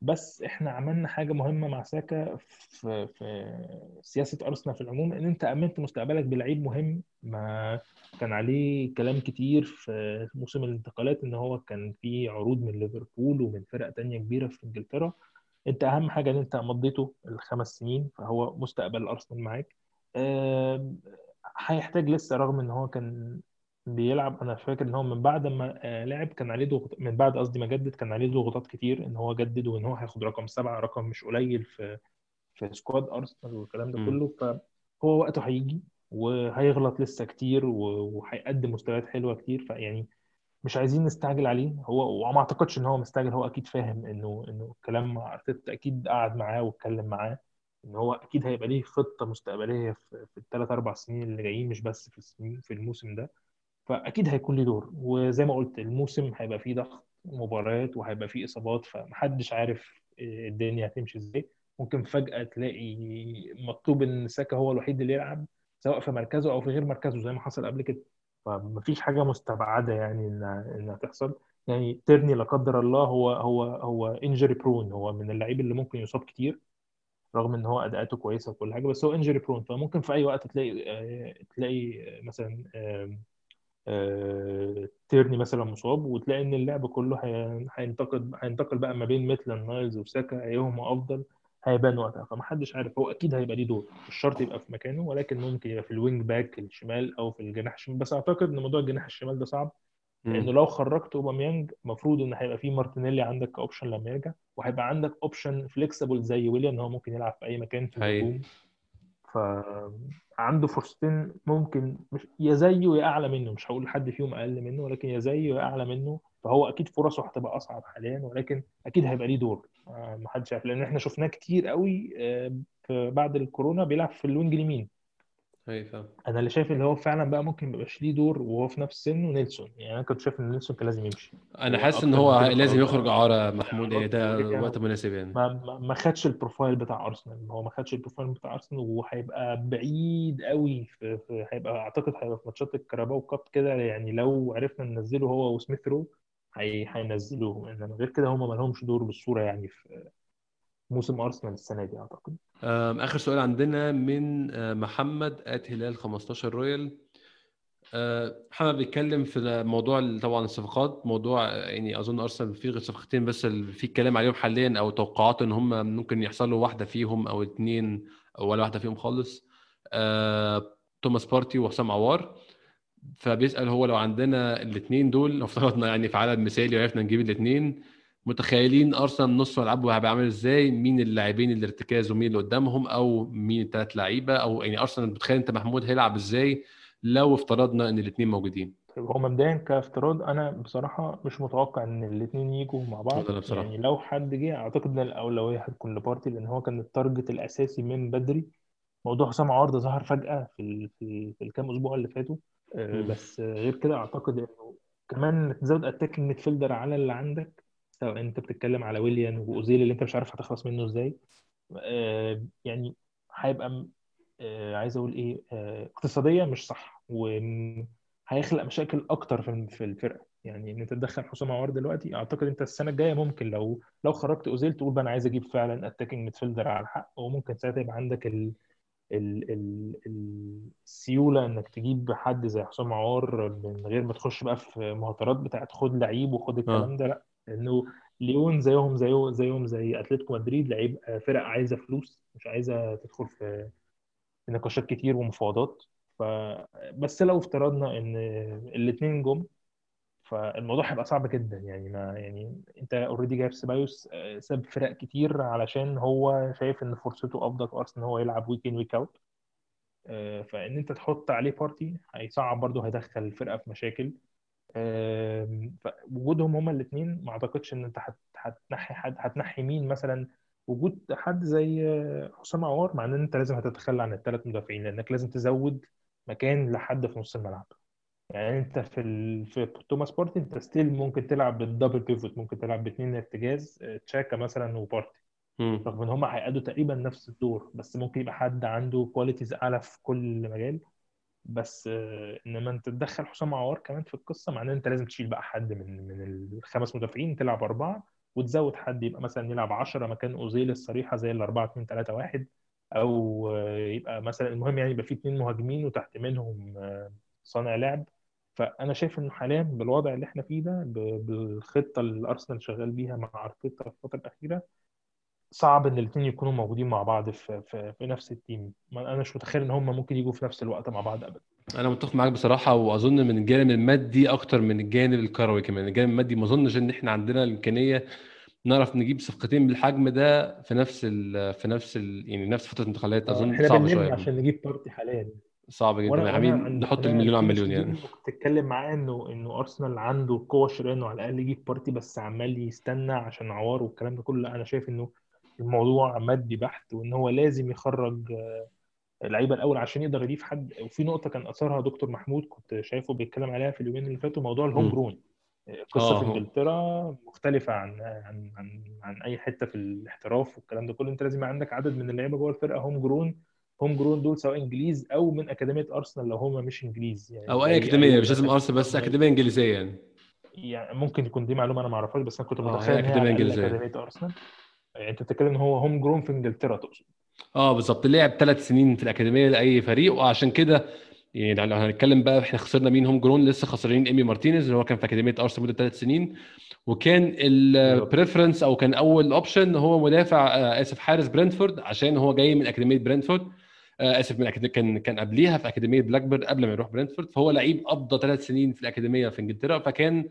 بس إحنا عملنا حاجة مهمة مع ساكا في في سياسة أرسنال في العموم إن أنت أمنت مستقبلك بلعيب مهم. ما كان عليه كلام كتير في موسم الانتقالات إن هو كان في عروض من ليفربول ومن فرق تانية كبيرة في إنجلترا. انت اهم حاجة ان انت مضيته الخمس سنين فهو مستقبل أرسنال معاك. هيحتاج لسه رغم إن هو كان بيلعب أنا فاكر إن هو من بعد ما آه، لعب كان عليه ضغط من بعد قصدي ما جدد كان عليه ضغوطات كتير إن هو جدد وإن هو هياخد رقم سبعة رقم مش قليل في في سكواد أرسنال والكلام ده. كله. فهو وقته هيجي وهيغلط لسه كتير وهيقدم مستويات حلوة كتير. فيعني مش عايزين نستعجل عليه. هو وما أعتقدش إن هو مستعجل. هو أكيد فاهم إنه إنه الكلام مع أرتيتا أكيد قعد معاه واتكلم معاه إن هو أكيد هيبقى ليه خطة مستقبلية في, في الثلاث أربع سنين اللي جايين مش بس في السنين في الموسم ده. فأكيد هيكون ليه دور. وزي ما قلت الموسم هيبقى فيه ضغط مباريات وهيبقى فيه إصابات فمحدش عارف الدنيا هتمشي إزاي. ممكن فجأة تلاقي مطلوب إن ساكا هو الوحيد اللي يلعب سواء في مركزه أو في غير مركزه زي ما حصل قبل كده. فمفيش حاجة مستبعدة يعني انها إنها تحصل. يعني تيرني لا قدر الله هو هو هو injury prone هو من اللعيبه اللي ممكن يصاب كتير رغم إن هو أداءاته كويسة وكل حاجة بس هو injury prone فممكن في أي وقت تلاقي آه، تلاقي آه، مثلا آه، تيرني مثلا مصاب وتلاقي إن اللعب كله هي- هينتقل هينتقل بقى ما بين ميتلاند نايلز وساكا أيهما أفضل. هيبان وقتها. فمحدش عارف. هو أكيد هيبقى ليه دور. مش شرط يبقى في مكانه ولكن ممكن يبقى في ال wing back الشمال أو في الجناح الشمال. بس أعتقد إن موضوع الجناح الشمال ده صعب لأنه. لو خرجت أوباميانج المفروض إن هيبقى في مارتينيلي عندك ك option لما يرجع وهيبقى عندك option flexible زي ويليان إن هو ممكن يلعب في أي مكان في الهجوم. فعنده فرصتين ممكن مش يا زيه يا أعلى منه. مش هقول حد فيهم أقل منه ولكن يا زيه يا أعلى منه. فهو أكيد فرصه هتبقى أصعب حاليا ولكن أكيد هيبقى ليه دور. آه، محدش عارف لأن إحنا شفناه كتير قوي آه، في بعد الكورونا بيلعب في ال wing اليمين. فاهم. أنا اللي شايف اللي هو فعلا بقى ممكن ميبقاش ليه دور وهو في نفس سنه نيلسون يعني أنا كنت شايف إن نيلسون كان لازم يمشي. أنا حاسس إن هو لازم يخرج إعارة محمود يعني علاقته ده وقت مناسب يعني. ما ما ما خدش ال profile بتاع أرسنال. هو ما خدش ال profile بتاع أرسنال وهيبقى بعيد قوي في, في هيبقى أعتقد هيبقى في ماتشات الكاراباو cup كده. يعني لو عرفنا ننزله هو وسميث رو هي هينزلوه انما غير كده هم ما لهمش دور بالصورة يعني في موسم أرسنال السنة دي أعتقد. آخر سؤال عندنا من آه، محمد at هلال 15 رويال. آه، محمد بيتكلم في موضوع طبعا الصفقات موضوع آه، يعني أظن أرسنال في غير صفقتين بس في كلام عليهم حاليا أو توقعات إن هم ممكن يحصلوا واحدة فيهم أو اتنين أو ولا واحدة فيهم خالص. توماس بارتي وحسام عوار. فبيسأل هو لو عندنا الاثنين دول لو افترضنا يعني في عدد مثالي وعرفنا نجيب الاثنين متخيلين أرسنال نص ملعبه هيبقى عامل إزاي؟ مين اللاعبين اللي ارتكاز ومين اللي قدامهم؟ أو مين الثلاث لعيبة؟ أو يعني أرسنال متخيل أنت محمود هيلعب إزاي لو افترضنا إن الاثنين موجودين؟ طيب هو مبدئيا كافتراض أنا بصراحة مش متوقع إن الاثنين يجوا مع بعض. بصراحة. يعني لو حد جه أعتقد إن الأولوية هتكون لبارتي لأن هو كان ال target الأساسي من بدري. موضوع حسام عوار ده ظهر فجأة في في, ال- في الكام أسبوع اللي فاتوا. بس آه، غير كده أعتقد إنه كمان تزود attacking midfielder على اللي عندك سواء أنت بتتكلم على ويليان وأوزيل اللي أنت مش عارف هتخلص منه إزاي. آه، يعني هيبقى آه، عايز أقول إيه اقتصاديا مش صح وهيخلق مشاكل أكتر في الفرقة. يعني إن أنت تدخل حسام عوار دلوقتي أعتقد أنت السنة الجاية ممكن لو لو خرجت أوزيل تقول بقى أنا عايز أجيب فعلا attacking midfielder على الحق وممكن ساعتها يبقى عندك ال- السيولة إنك تجيب حد زي حسام عوار من غير ما تخش بقى في مهاترات بتاعت خد لعيب وخد الكلام آه ده لأ لأنه ليون زيهم زيه زيهم زي أتلتيكو مدريد لعيب فرق عايزة فلوس مش عايزة تدخل في في نقاشات كتير ومفاوضات. ف بس لو افترضنا إن الاثنين جم فالموضوع هيبقى صعب جدا. يعني ما يعني أنت already جايب سيبايوس آه، ساب فرق كتير علشان هو شايف إن فرصته أفضل في أرسنال إن هو يلعب week in week out فإن أنت تحط عليه بارتي هيصعب برضه هيدخل الفرقه في مشاكل. آم، فوجودهم هما الاثنين ما أعتقدش إن أنت هت- هتنحي حد هتنحي مين مثلا. وجود حد زي آه، حسام عوار مع إن أنت لازم هتتخلى عن الثلاث مدافعين لأنك لازم تزود مكان لحد في نص الملعب. يعني انت في ال... في توماس بارتي انت still ممكن تلعب بال double pivot ممكن تلعب باثنين ارتكاز آه، تشاكا مثلا وبارتي. مم. رغم إن هم هيأدوا تقريبا نفس الدور بس ممكن يبقى حد عنده كواليتيز أعلى في كل مجال. بس آه، إنما أنت تدخل حسام عوار كمان في القصة معناه أنت لازم تشيل بقى حد من من الخمس مدافعين تلعب أربعة وتزود حد يبقى مثلا يلعب 10 مكان أوزيل الصريحة زي ال 4 2 3 1 أو آه، يبقى مثلا المهم يعني يبقى في اثنين مهاجمين وتحت منهم صانع لعب. فأنا شايف انه حاليا بالوضع اللي إحنا فيه ده بالخطة اللي ارسنال شغال بيها مع أرتيتا في الفترة الأخيرة صعب إن الاثنين يكونوا موجودين مع بعض في في, في نفس ال team. أنا مش متخيل إن هم ممكن يجوا في نفس الوقت مع بعض ابدا. أنا متفق معاك بصراحة وأظن من الجانب المادي أكتر من الجانب الكروي كمان. الجانب المادي ما أظنش إن إحنا عندنا الإمكانية نعرف نجيب صفقتين بالحجم ده في نفس ال في نفس ال يعني نفس فترة الانتقالات. أظن إحنا صعب بنلم شوية. عشان نجيب بارتي حاليا. صعب جدا. وأنا يعني نحط المليون على المليون يعني. اتكلم معاه إنه إنه أرسنال عنده القوه الشرائيه إنه على الأقل يجيب بارتي بس عمال يستنى عشان عوار والكلام ده كله. لا أنا شايف إنه الموضوع مادي بحت وإن هو لازم يخرج آه، اللعيبة الأول عشان يقدر يضيف حد. وفي نقطة كان أثارها دكتور محمود كنت شايفه بيتكلم عليها في اليومين اللي فاتوا موضوع ال home grown قصة آه في إنجلترا مختلفة عن عن عن عن أي حتة في الاحتراف والكلام ده كله. أنت لازم عندك عدد من اللعيبة جوه الفرقة home grown home grown دول سواء انجليز أو من أكاديمية أرسنال لو هم مش انجليز. يعني أو أي أكاديمية مش لازم أرسنال بس أكاديمية إنجليزية يعني. يعني ممكن يكون دي معلومة أنا ما أعرفهاش بس أنا كنت آه متخيل ان أكاديمية إنجليزية. أكاديمية أرسنال. يعني أنت بتتكلم إن هو home grown في إنجلترا تقصد. آه بالظبط. لعب ثلاث سنين في الأكاديمية لأي فريق وعشان كده يعني لو هنتكلم بقى إحنا خسرنا مين؟ home grown لسه خسرانين إيمي مارتينيز اللي هو كان في أكاديمية أرسنال مدة ثلاث سنين. وكان ال preference أو كان أول option هو مدافع آه، آسف حارس برنتفورد عشان هو جاي من أكاديمية برنتفورد آه، آسف من كان كان قبليها في أكاديمية بلاكبيرن قبل ما يروح برنتفورد فهو لعيب قضى ثلاث سنين في الأكاديمية في إنجلترا فكان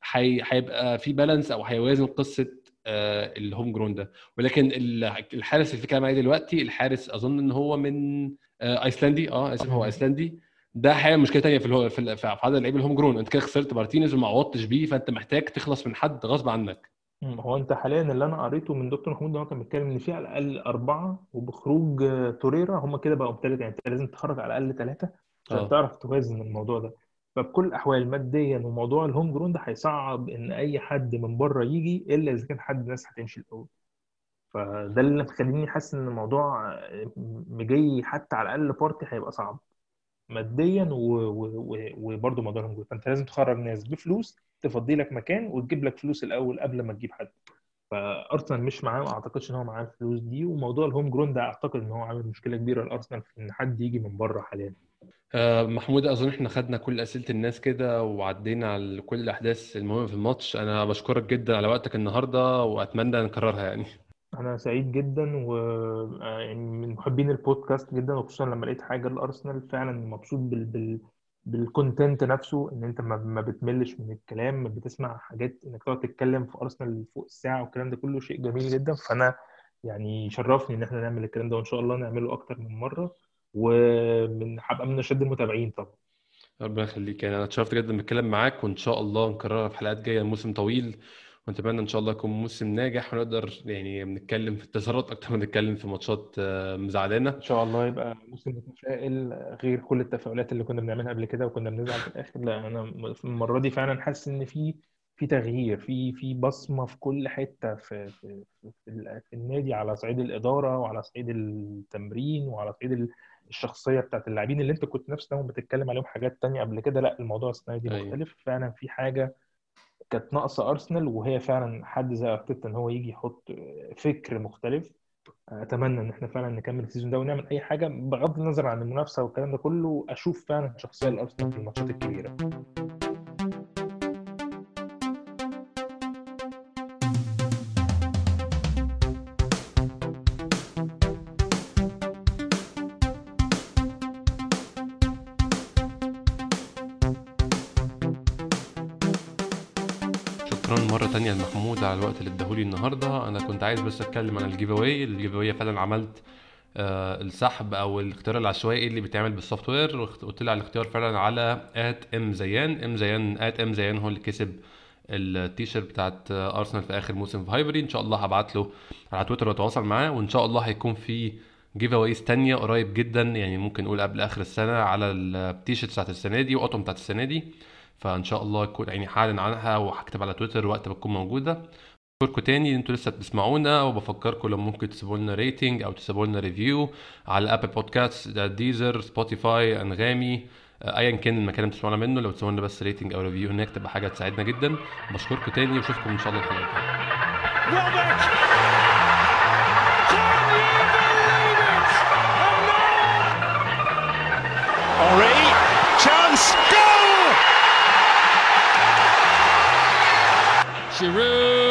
حي- هيبقى في balance أو هيوازن قصة آه، ال home grown ده. ولكن ال- الحارس اللي في كلام عليه دلوقتي الحارس أظن إن هو من آه، أيسلندي آه أسف هو. أيسلندي. ده حقيقه مشكلة تانية في ال ho... في ال- في عدد لعيب ال home grown أنت كده خسرت مارتينيز وما عوضتش بيه فأنت محتاج تخلص من حد غصب عنك. مم. هو انت حاليا اللي أنا قريته من دكتور محمود ده هو كان بيتكلم إن في على الأقل أربعة وبخروج آه، توريرا هم كده بقوا ثلاثة يعني أنت لازم تخرج على الأقل ثلاثة عشان آه. تعرف توازن الموضوع ده. فبكل الأحوال ماديا وموضوع ال home grown ده هيصعب إن أي حد من بره يجي إلا إذا كان حد ناس هتمشي الأول. فده اللي مخليني حاسس إن الموضوع آه، مجي حتى على الأقل بارتي هيبقى صعب. ماديا و- و- و- وبرضه موضوع ال home grown فأنت لازم تخرج ناس بفلوس تفضي لك مكان وتجيب لك فلوس الأول قبل ما تجيب حد. فأرسنال مش معاه ما أعتقدش إن هو معاه الفلوس دي. وموضوع ال home grown ده أعتقد إن هو عامل مشكلة كبيرة لأرسنال في إن حد يجي من بره حاليا. آه، محمود أظن إحنا خدنا كل أسئلة الناس كده وعدينا على كل الأحداث المهمة في الماتش. أنا بشكرك جدا على وقتك النهارده وأتمنى نكررها يعني. أنا سعيد جدا و آه، يعني من محبين البودكاست جدا وخصوصا لما لقيت حاجة لأرسنال فعلا مبسوط بال بال بالكونتنت نفسه إن أنت ما ما بتملش من الكلام بتسمع حاجات إنك تقعد تتكلم في أرسنال فوق الساعة والكلام ده كله شيء جميل جدا. فأنا يعني شرفني إن إحنا نعمل الكلام ده وإن شاء الله نعمله أكتر من مرة. ومن هبقى من أشد المتابعين طبعا. ربنا يخليك يعني أنا اتشرفت جدا بالكلام معاك وإن شاء الله نكررها في حلقات جاية الموسم طويل. ونتمنى إن شاء الله يكون موسم ناجح ونقدر يعني نتكلم في التسارات أكتر ما نتكلم في ماتشات آه، مزعلانا إن شاء الله يبقى موسم متفائل غير كل التفاؤلات اللي كنا بنعملها قبل كده وكنا بنزعل في الآخر. لا أنا المرة دي فعلا حاسس إن في في تغيير في في بصمة في كل حتة في في في, في, ال- في النادي على صعيد الإدارة وعلى صعيد التمرين وعلى صعيد ال- الشخصية بتاعت اللاعبين اللي أنت كنت نفس اليوم بتتكلم عليهم حاجات تانية قبل كده. لا الموضوع السنة دي أيوه. مختلف. فعلا في حاجة كانت ناقصة أرسنال وهي فعلا حد زي أرتيتا إن هو يجي يحط فكر مختلف. أتمنى إن إحنا فعلا نكمل السيزون ده ونعمل أي حاجة بغض النظر عن المنافسة والكلام ده كله. أشوف فعلا شخصية الأرسنال في الماتشات الكبيرة. النهاردة أنا كنت عايز بس أتكلم عن ال giveaway ال giveaway فعلا عملت آه، السحب أو الاختيار العشوائي اللي بيتعمل بال software على الاختيار فعلا على at ام زيان ام زيان at ام زيان هو اللي كسب التيشيرت بتاعت آه، أرسنال في آخر موسم في هايبري. إن شاء الله هبعت له على تويتر وأتواصل معاه. وإن شاء الله هيكون في giveaways تانية قريب جدا يعني ممكن نقول قبل آخر السنة على التيشيرت بتاعت السنة دي واطقم بتاعت السنة دي. فإن شاء الله يكون يعني هعلن عنها وهكتب على تويتر وقت ما تكون موجودة. بشكركم تاني ان أنتوا لسه بتسمعونا وبفكركم لو ممكن تسيبوا لنا rating أو تسيبوا لنا review على Apple Podcasts Deezer Spotify Anghami ايا كان المكان اللي بتسمعونا منه لو تسيبوا لنا بس rating أو review هناك تبقى حاجة تساعدنا جدا بشكركم تاني وأشوفكم إن شاء الله الحلقة الجاية. Henri, chance, goal! Giroud